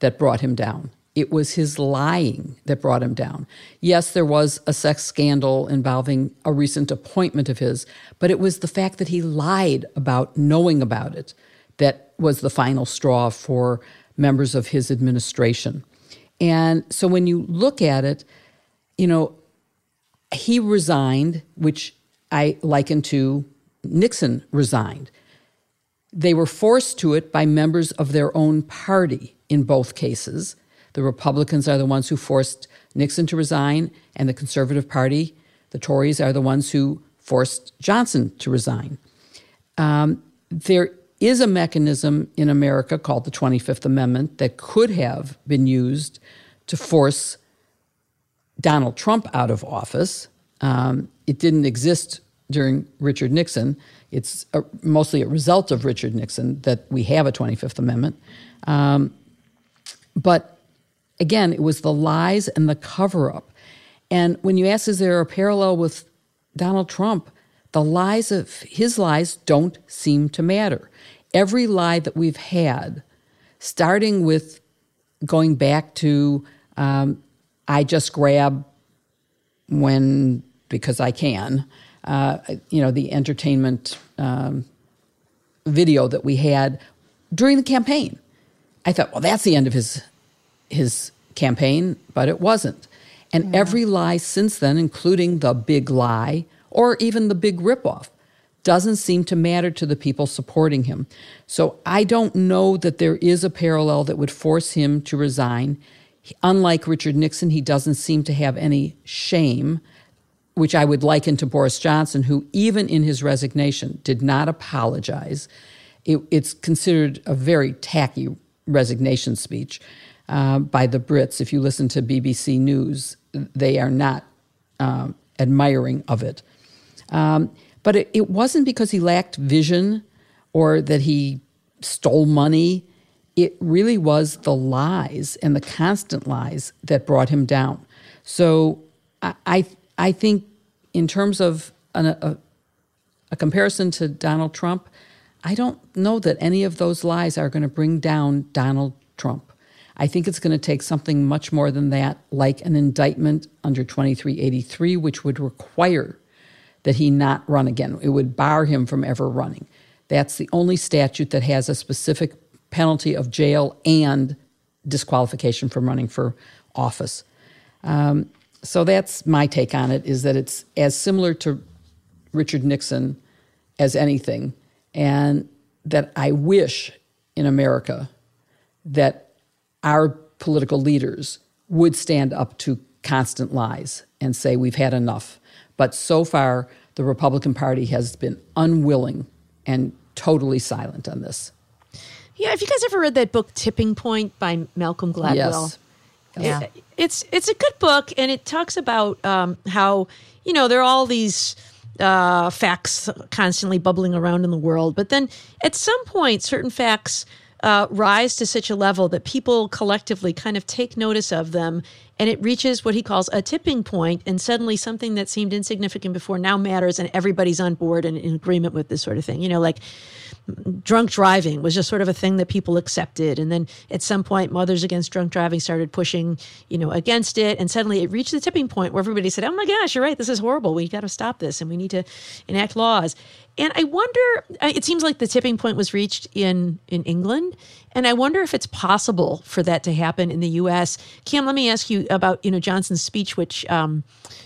that brought him down. It was his lying that brought him down. Yes, there was a sex scandal involving a recent appointment of his, but it was the fact that he lied about knowing about it that was the final straw for members of his administration. And so when you look at it, you know, he resigned, which I liken to Nixon resigned. They were forced to it by members of their own party in both cases. The Republicans are the ones who forced Nixon to resign, and the Conservative Party, the Tories, are the ones who forced Johnson to resign. Um, there is a mechanism in America called the 25th Amendment that could have been used to force Donald Trump out of office. Um, it didn't exist during Richard Nixon. It's a, mostly a result of Richard Nixon that we have a 25th Amendment. Um, but again, it was the lies and the cover up. And when you ask, is there a parallel with Donald Trump? The lies of his lies don't seem to matter. Every lie that we've had, starting with going back to um, I just grab when because I can, uh, you know, the entertainment um, video that we had during the campaign. I thought, well, that's the end of his his campaign, but it wasn't. And yeah. every lie since then, including the big lie or even the big ripoff, doesn't seem to matter to the people supporting him. So I don't know that there is a parallel that would force him to resign. Unlike Richard Nixon, he doesn't seem to have any shame, which I would liken to Boris Johnson, who, even in his resignation, did not apologize. It, it's considered a very tacky resignation speech uh, by the Brits. If you listen to BBC News, they are not um, admiring of it. Um, but it, it wasn't because he lacked vision or that he stole money it really was the lies and the constant lies that brought him down. So I, I, I think, in terms of an, a, a comparison to Donald Trump, I don't know that any of those lies are going to bring down Donald Trump. I think it's going to take something much more than that, like an indictment under 2383, which would require that he not run again. It would bar him from ever running. That's the only statute that has a specific penalty of jail and disqualification from running for office. Um, so that's my take on it is that it's as similar to Richard Nixon as anything, and that I wish in America that our political leaders would stand up to constant lies and say we've had enough. But so far, the Republican Party has been unwilling and totally silent on this. Yeah, have you guys ever read that book Tipping Point by Malcolm Gladwell? Yes. Yeah. It, it's it's a good book and it talks about um, how, you know, there are all these uh, facts constantly bubbling around in the world, but then at some point certain facts uh, rise to such a level that people collectively kind of take notice of them and it reaches what he calls a tipping point and suddenly something that seemed insignificant before now matters and everybody's on board and in agreement with this sort of thing. You know like drunk driving was just sort of a thing that people accepted and then at some point mothers against drunk driving started pushing you know against it and suddenly it reached the tipping point where everybody said oh my gosh you're right this is horrible. We got to stop this and we need to enact laws and I wonder, it seems like the tipping point was reached in, in England. And I wonder if it's possible for that to happen in the U.S. Cam, let me ask you about, you know, Johnson's speech, which um,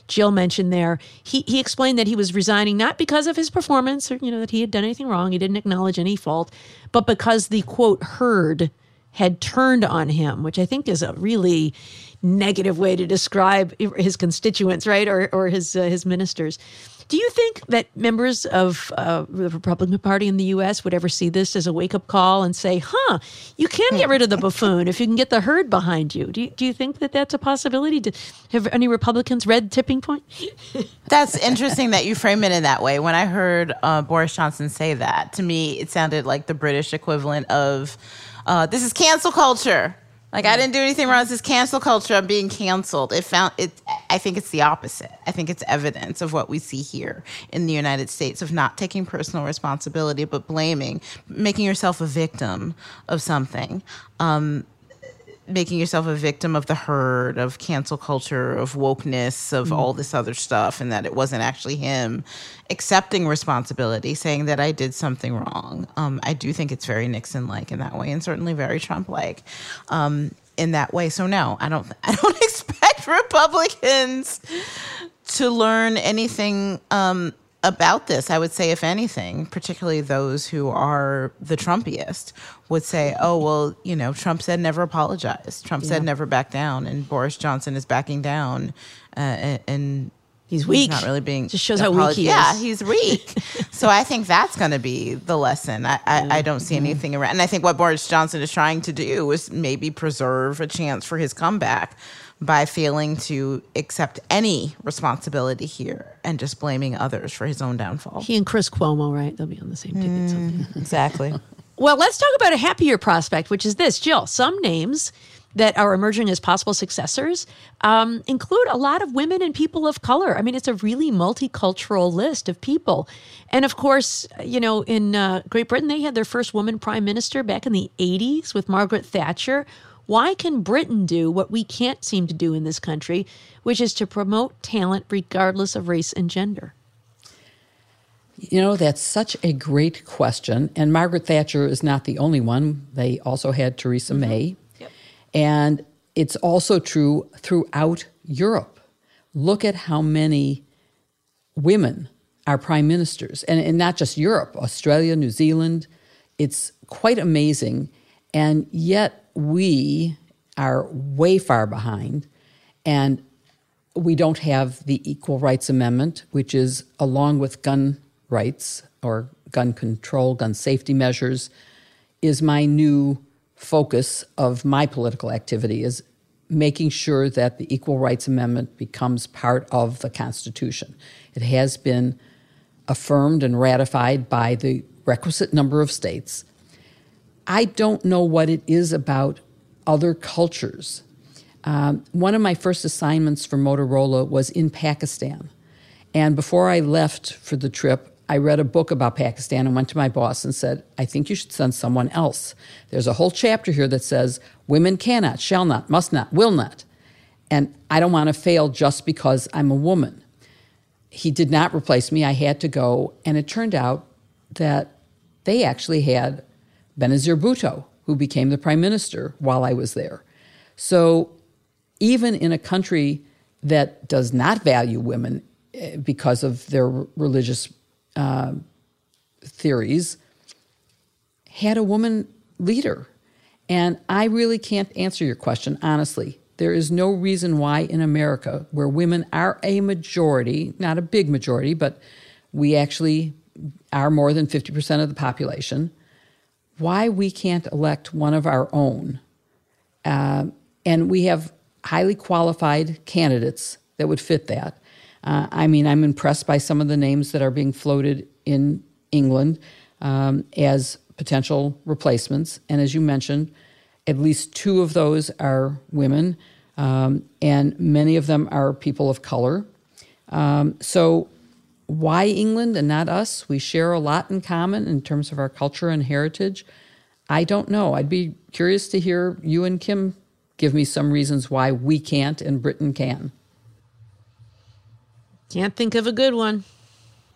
Jill mentioned there. He, he explained that he was resigning not because of his performance or, you know, that he had done anything wrong. He didn't acknowledge any fault, but because the quote herd had turned on him, which I think is a really negative way to describe his constituents, right, or or his uh, his ministers. Do you think that members of uh, the Republican Party in the U.S. would ever see this as a wake up call and say, "Huh, you can get rid of the buffoon if you can get the herd behind you"? Do you, do you think that that's a possibility? To, have any Republicans read Tipping Point? That's interesting that you frame it in that way. When I heard uh, Boris Johnson say that, to me, it sounded like the British equivalent of uh, "This is cancel culture." Like I didn't do anything wrong. This is cancel culture. I'm being canceled. It found it. I think it's the opposite. I think it's evidence of what we see here in the United States of not taking personal responsibility, but blaming, making yourself a victim of something. Um, making yourself a victim of the herd, of cancel culture, of wokeness, of all this other stuff, and that it wasn't actually him accepting responsibility, saying that I did something wrong. Um, I do think it's very Nixon like in that way, and certainly very Trump like um, in that way. So no, I don't. I don't expect Republicans to learn anything. Um, about this, I would say, if anything, particularly those who are the Trumpiest, would say, oh, well, you know, Trump said never apologize. Trump said never back down. And Boris Johnson is backing down. Uh, and, and He's weak. not really being. Just shows how weak he yeah, is. Yeah, he's weak. so I think that's going to be the lesson. I, I, I don't see anything around. And I think what Boris Johnson is trying to do is maybe preserve a chance for his comeback by failing to accept any responsibility here and just blaming others for his own downfall. He and Chris Cuomo, right? They'll be on the same ticket. someday. Exactly. Well, let's talk about a happier prospect, which is this, Jill. Some names that are emerging as possible successors um, include a lot of women and people of color. I mean, it's a really multicultural list of people. And of course, you know, in uh, Great Britain, they had their first woman prime minister back in the 80s with Margaret Thatcher. Why can Britain do what we can't seem to do in this country, which is to promote talent regardless of race and gender? You know, that's such a great question. And Margaret Thatcher is not the only one. They also had Theresa mm-hmm. May. And it's also true throughout Europe. Look at how many women are prime ministers, and, and not just Europe, Australia, New Zealand. It's quite amazing. And yet we are way far behind. And we don't have the Equal Rights Amendment, which is along with gun rights or gun control, gun safety measures, is my new focus of my political activity is making sure that the Equal Rights Amendment becomes part of the Constitution. It has been affirmed and ratified by the requisite number of states. I don't know what it is about other cultures. Um, one of my first assignments for Motorola was in Pakistan. And before I left for the trip, I read a book about Pakistan and went to my boss and said, I think you should send someone else. There's a whole chapter here that says women cannot, shall not, must not, will not. And I don't want to fail just because I'm a woman. He did not replace me. I had to go. And it turned out that they actually had Benazir Bhutto, who became the prime minister while I was there. So even in a country that does not value women eh, because of their religious uh, theories, had a woman leader. And I really can't answer your question honestly. There is no reason why in America, where women are a majority, not a big majority, but we actually are more than 50% of the population, why we can't elect one of our own. Uh, and we have highly qualified candidates that would fit that. Uh, I mean, I'm impressed by some of the names that are being floated in England um, as potential replacements. And as you mentioned, at least two of those are women, um, and many of them are people of color. Um, so, why England and not us? We share a lot in common in terms of our culture and heritage. I don't know. I'd be curious to hear you and Kim give me some reasons why we can't and Britain can. Can't think of a good one.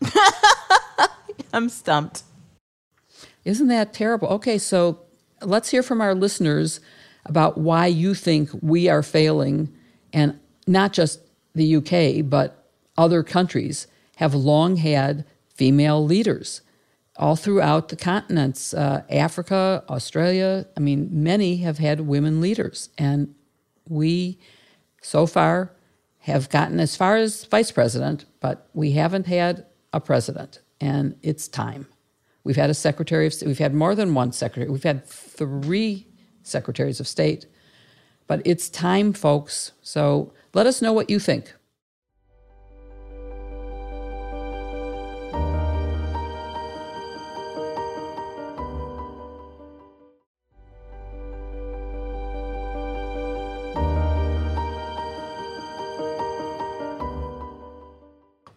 I'm stumped. Isn't that terrible? Okay, so let's hear from our listeners about why you think we are failing, and not just the UK, but other countries have long had female leaders. all throughout the continents, uh, Africa, Australia. I mean, many have had women leaders, and we, so far, have gotten as far as vice president, but we haven't had a president, and it's time. We've had a secretary of state, we've had more than one secretary, we've had three secretaries of state, but it's time, folks. So let us know what you think.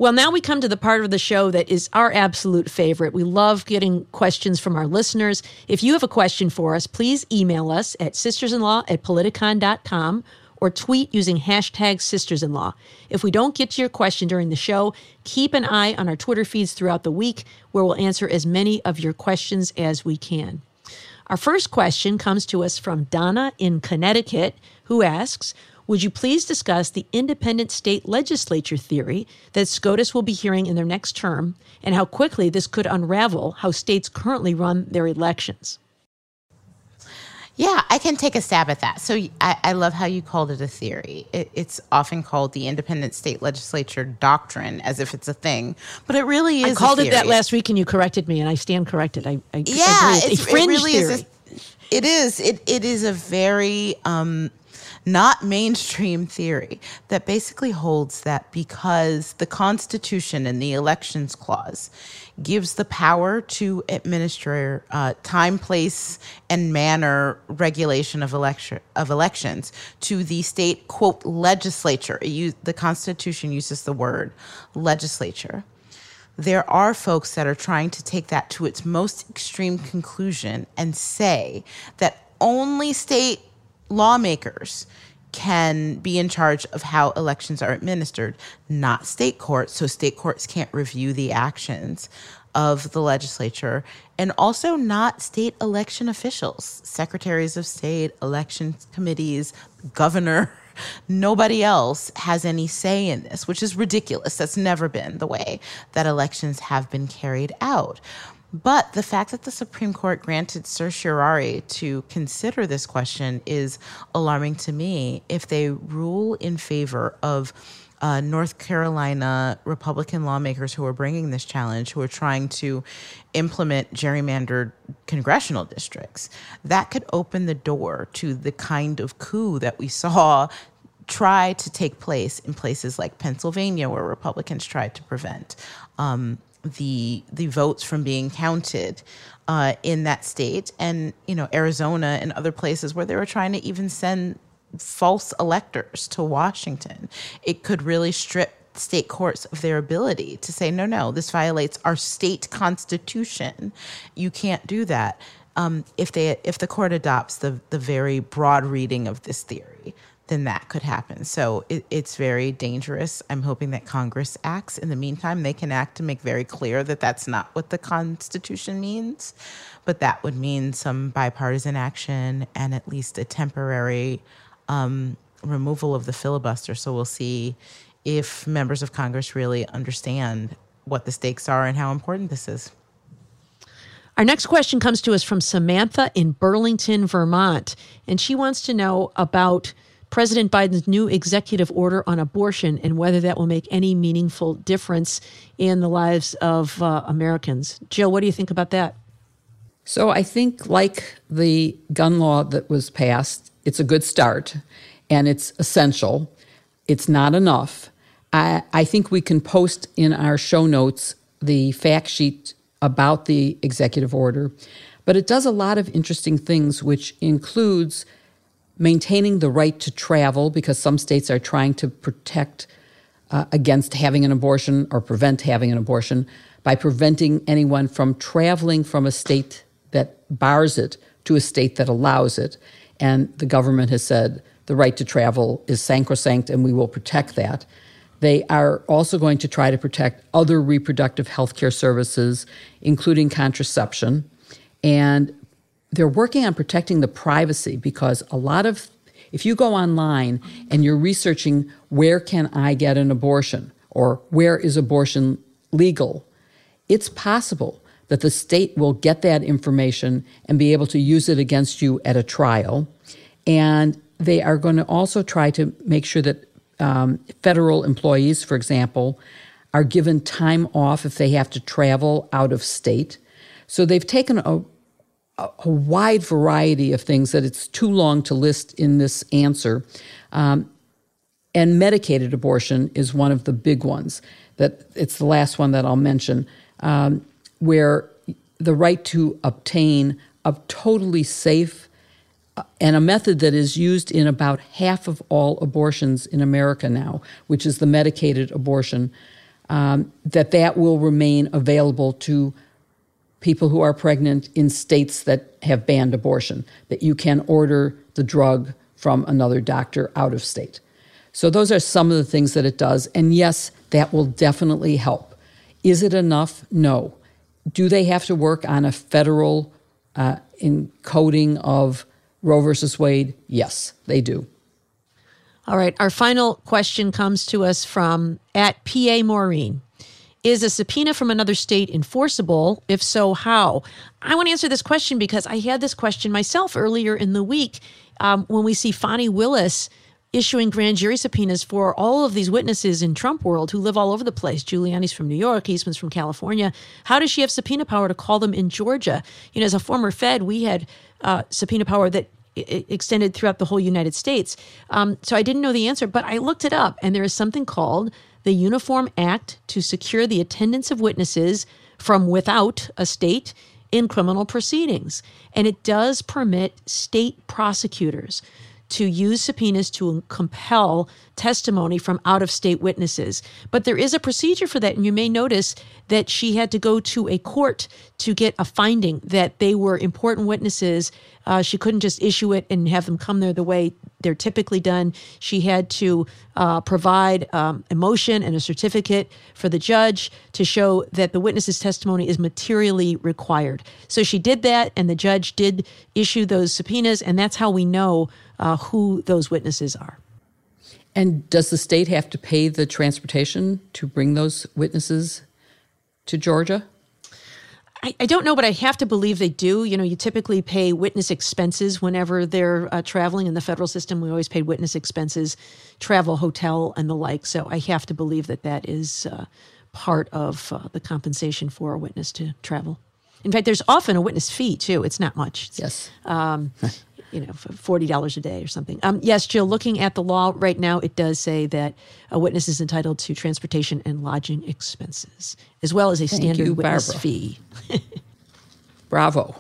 Well, now we come to the part of the show that is our absolute favorite. We love getting questions from our listeners. If you have a question for us, please email us at sistersinlaw at politicon.com or tweet using hashtag sistersinlaw. If we don't get to your question during the show, keep an eye on our Twitter feeds throughout the week where we'll answer as many of your questions as we can. Our first question comes to us from Donna in Connecticut, who asks, would you please discuss the independent state legislature theory that SCOTUS will be hearing in their next term and how quickly this could unravel how states currently run their elections? Yeah, I can take a stab at that. So I, I love how you called it a theory. It, it's often called the independent state legislature doctrine, as if it's a thing, but it really is. I called it that last week, and you corrected me, and I stand corrected. I, I yeah, agree. It's a fringe it really theory. is. A, it is. It it is a very. Um, not mainstream theory that basically holds that because the Constitution and the Elections Clause gives the power to administer uh, time, place, and manner regulation of election of elections to the state quote legislature. Use, the Constitution uses the word legislature. There are folks that are trying to take that to its most extreme conclusion and say that only state lawmakers can be in charge of how elections are administered, not state courts. So state courts can't review the actions of the legislature, and also not state election officials, secretaries of state, election committees, governor. Nobody else has any say in this, which is ridiculous. That's never been the way that elections have been carried out. But the fact that the Supreme Court granted certiorari to consider this question is alarming to me. If they rule in favor of uh, North Carolina Republican lawmakers who are bringing this challenge, who are trying to implement gerrymandered congressional districts, that could open the door to the kind of coup that we saw try to take place in places like Pennsylvania, where Republicans tried to prevent. Um, the the votes from being counted uh, in that state, and you know Arizona and other places where they were trying to even send false electors to Washington. It could really strip state courts of their ability to say, no, no, this violates our state constitution. You can't do that. Um, if they if the court adopts the the very broad reading of this theory, then that could happen. So it, it's very dangerous. I'm hoping that Congress acts. In the meantime, they can act to make very clear that that's not what the Constitution means, but that would mean some bipartisan action and at least a temporary um, removal of the filibuster. So we'll see if members of Congress really understand what the stakes are and how important this is. Our next question comes to us from Samantha in Burlington, Vermont, and she wants to know about President Biden's new executive order on abortion and whether that will make any meaningful difference in the lives of uh, Americans. Jill, what do you think about that? So I think, like the gun law that was passed, it's a good start and it's essential. It's not enough. I, I think we can post in our show notes the fact sheet about the executive order, but it does a lot of interesting things, which includes maintaining the right to travel because some states are trying to protect uh, against having an abortion or prevent having an abortion by preventing anyone from traveling from a state that bars it to a state that allows it. And the government has said the right to travel is sacrosanct and we will protect that. They are also going to try to protect other reproductive health care services, including contraception. And they're working on protecting the privacy because a lot of if you go online and you're researching where can I get an abortion or where is abortion legal, it's possible that the state will get that information and be able to use it against you at a trial. And they are going to also try to make sure that um, federal employees, for example, are given time off if they have to travel out of state. So they've taken a, a wide variety of things that it's too long to list in this answer. Um, and medicated abortion is one of the big ones. That it's the last one that I'll mention, um, where the right to obtain a totally safe uh, and a method that is used in about half of all abortions in America now, which is the medicated abortion, um, that that will remain available to people who are pregnant in states that have banned abortion, that you can order the drug from another doctor out of state. So, those are some of the things that it does. And yes, that will definitely help. Is it enough? No. Do they have to work on a federal uh, encoding of Roe versus Wade? Yes, they do. All right. Our final question comes to us from at PA Maureen. Is a subpoena from another state enforceable? If so, how? I want to answer this question because I had this question myself earlier in the week um, when we see Fani Willis issuing grand jury subpoenas for all of these witnesses in Trump world who live all over the place. Giuliani's from New York, Eastman's from California. How does she have subpoena power to call them in Georgia? You know, as a former Fed, we had uh, subpoena power that extended throughout the whole United States. Um, so I didn't know the answer, but I looked it up, and there is something called the Uniform Act to secure the attendance of witnesses from without a state in criminal proceedings. And it does permit state prosecutors to use subpoenas to compel testimony from out of state witnesses. But there is a procedure for that. And you may notice that she had to go to a court to get a finding that they were important witnesses. Uh, she couldn't just issue it and have them come there the way they're typically done. She had to uh, provide um, a motion and a certificate for the judge to show that the witness's testimony is materially required. So she did that, and the judge did issue those subpoenas, and that's how we know uh, who those witnesses are. And does the state have to pay the transportation to bring those witnesses to Georgia? I, I, don't know, but I have to believe they do. You know, you typically pay witness expenses whenever they're uh, traveling in the federal system. We always paid witness expenses, travel, hotel, and the like. So I have to believe that that is uh, part of uh, the compensation for a witness to travel. In fact, there's often a witness fee too. It's not much. Yes. Um, you know, forty dollars a day or something. Um, yes, Jill. Looking at the law right now, it does say that a witness is entitled to transportation and lodging expenses, as well as a Thank standard you, witness Barbara. fee. Bravo.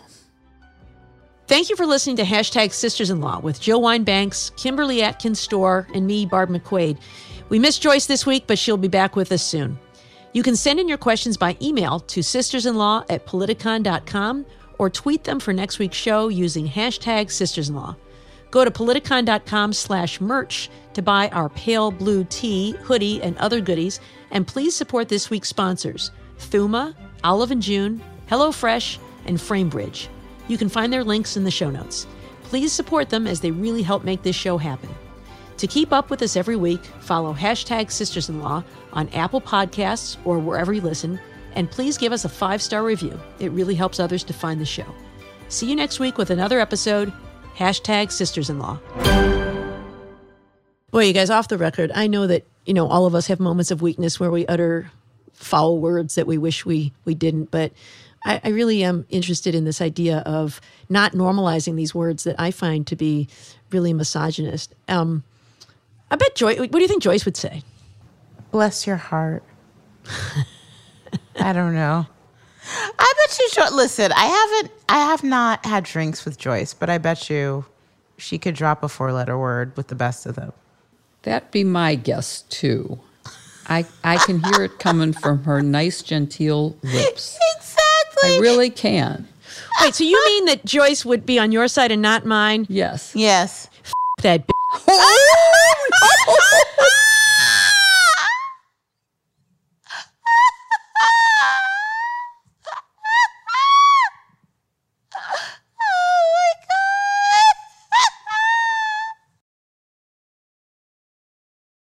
Thank you for listening to hashtag Sisters in Law with Jill Wine-Banks, Kimberly Atkins Stohr, and me, Barb McQuade. We missed Joyce this week, but she'll be back with us soon. You can send in your questions by email to sistersinlaw at politicon.com or tweet them for next week's show using hashtag sistersinlaw. Go to politicon.com slash merch to buy our pale blue tee, hoodie, and other goodies. And please support this week's sponsors, Thuma, Olive and June, HelloFresh, and FrameBridge. You can find their links in the show notes. Please support them as they really help make this show happen. To keep up with us every week, follow hashtag sistersinlaw on Apple Podcasts or wherever you listen, and please give us a five star review. It really helps others to find the show. See you next week with another episode. Hashtag sisters in law. Boy, you guys, off the record, I know that, you know, all of us have moments of weakness where we utter foul words that we wish we, we didn't, but I, I really am interested in this idea of not normalizing these words that I find to be really misogynist. Um, I bet Joyce, what do you think Joyce would say? Bless your heart. I don't know. I bet you. Short, Listen, I haven't. I have not had drinks with Joyce, but I bet you she could drop a four-letter word with the best of them. That'd be my guess too. I I can hear it coming from her nice genteel lips. Exactly. I really can. Wait, so you mean that Joyce would be on your side and not mine? Yes. Yes. That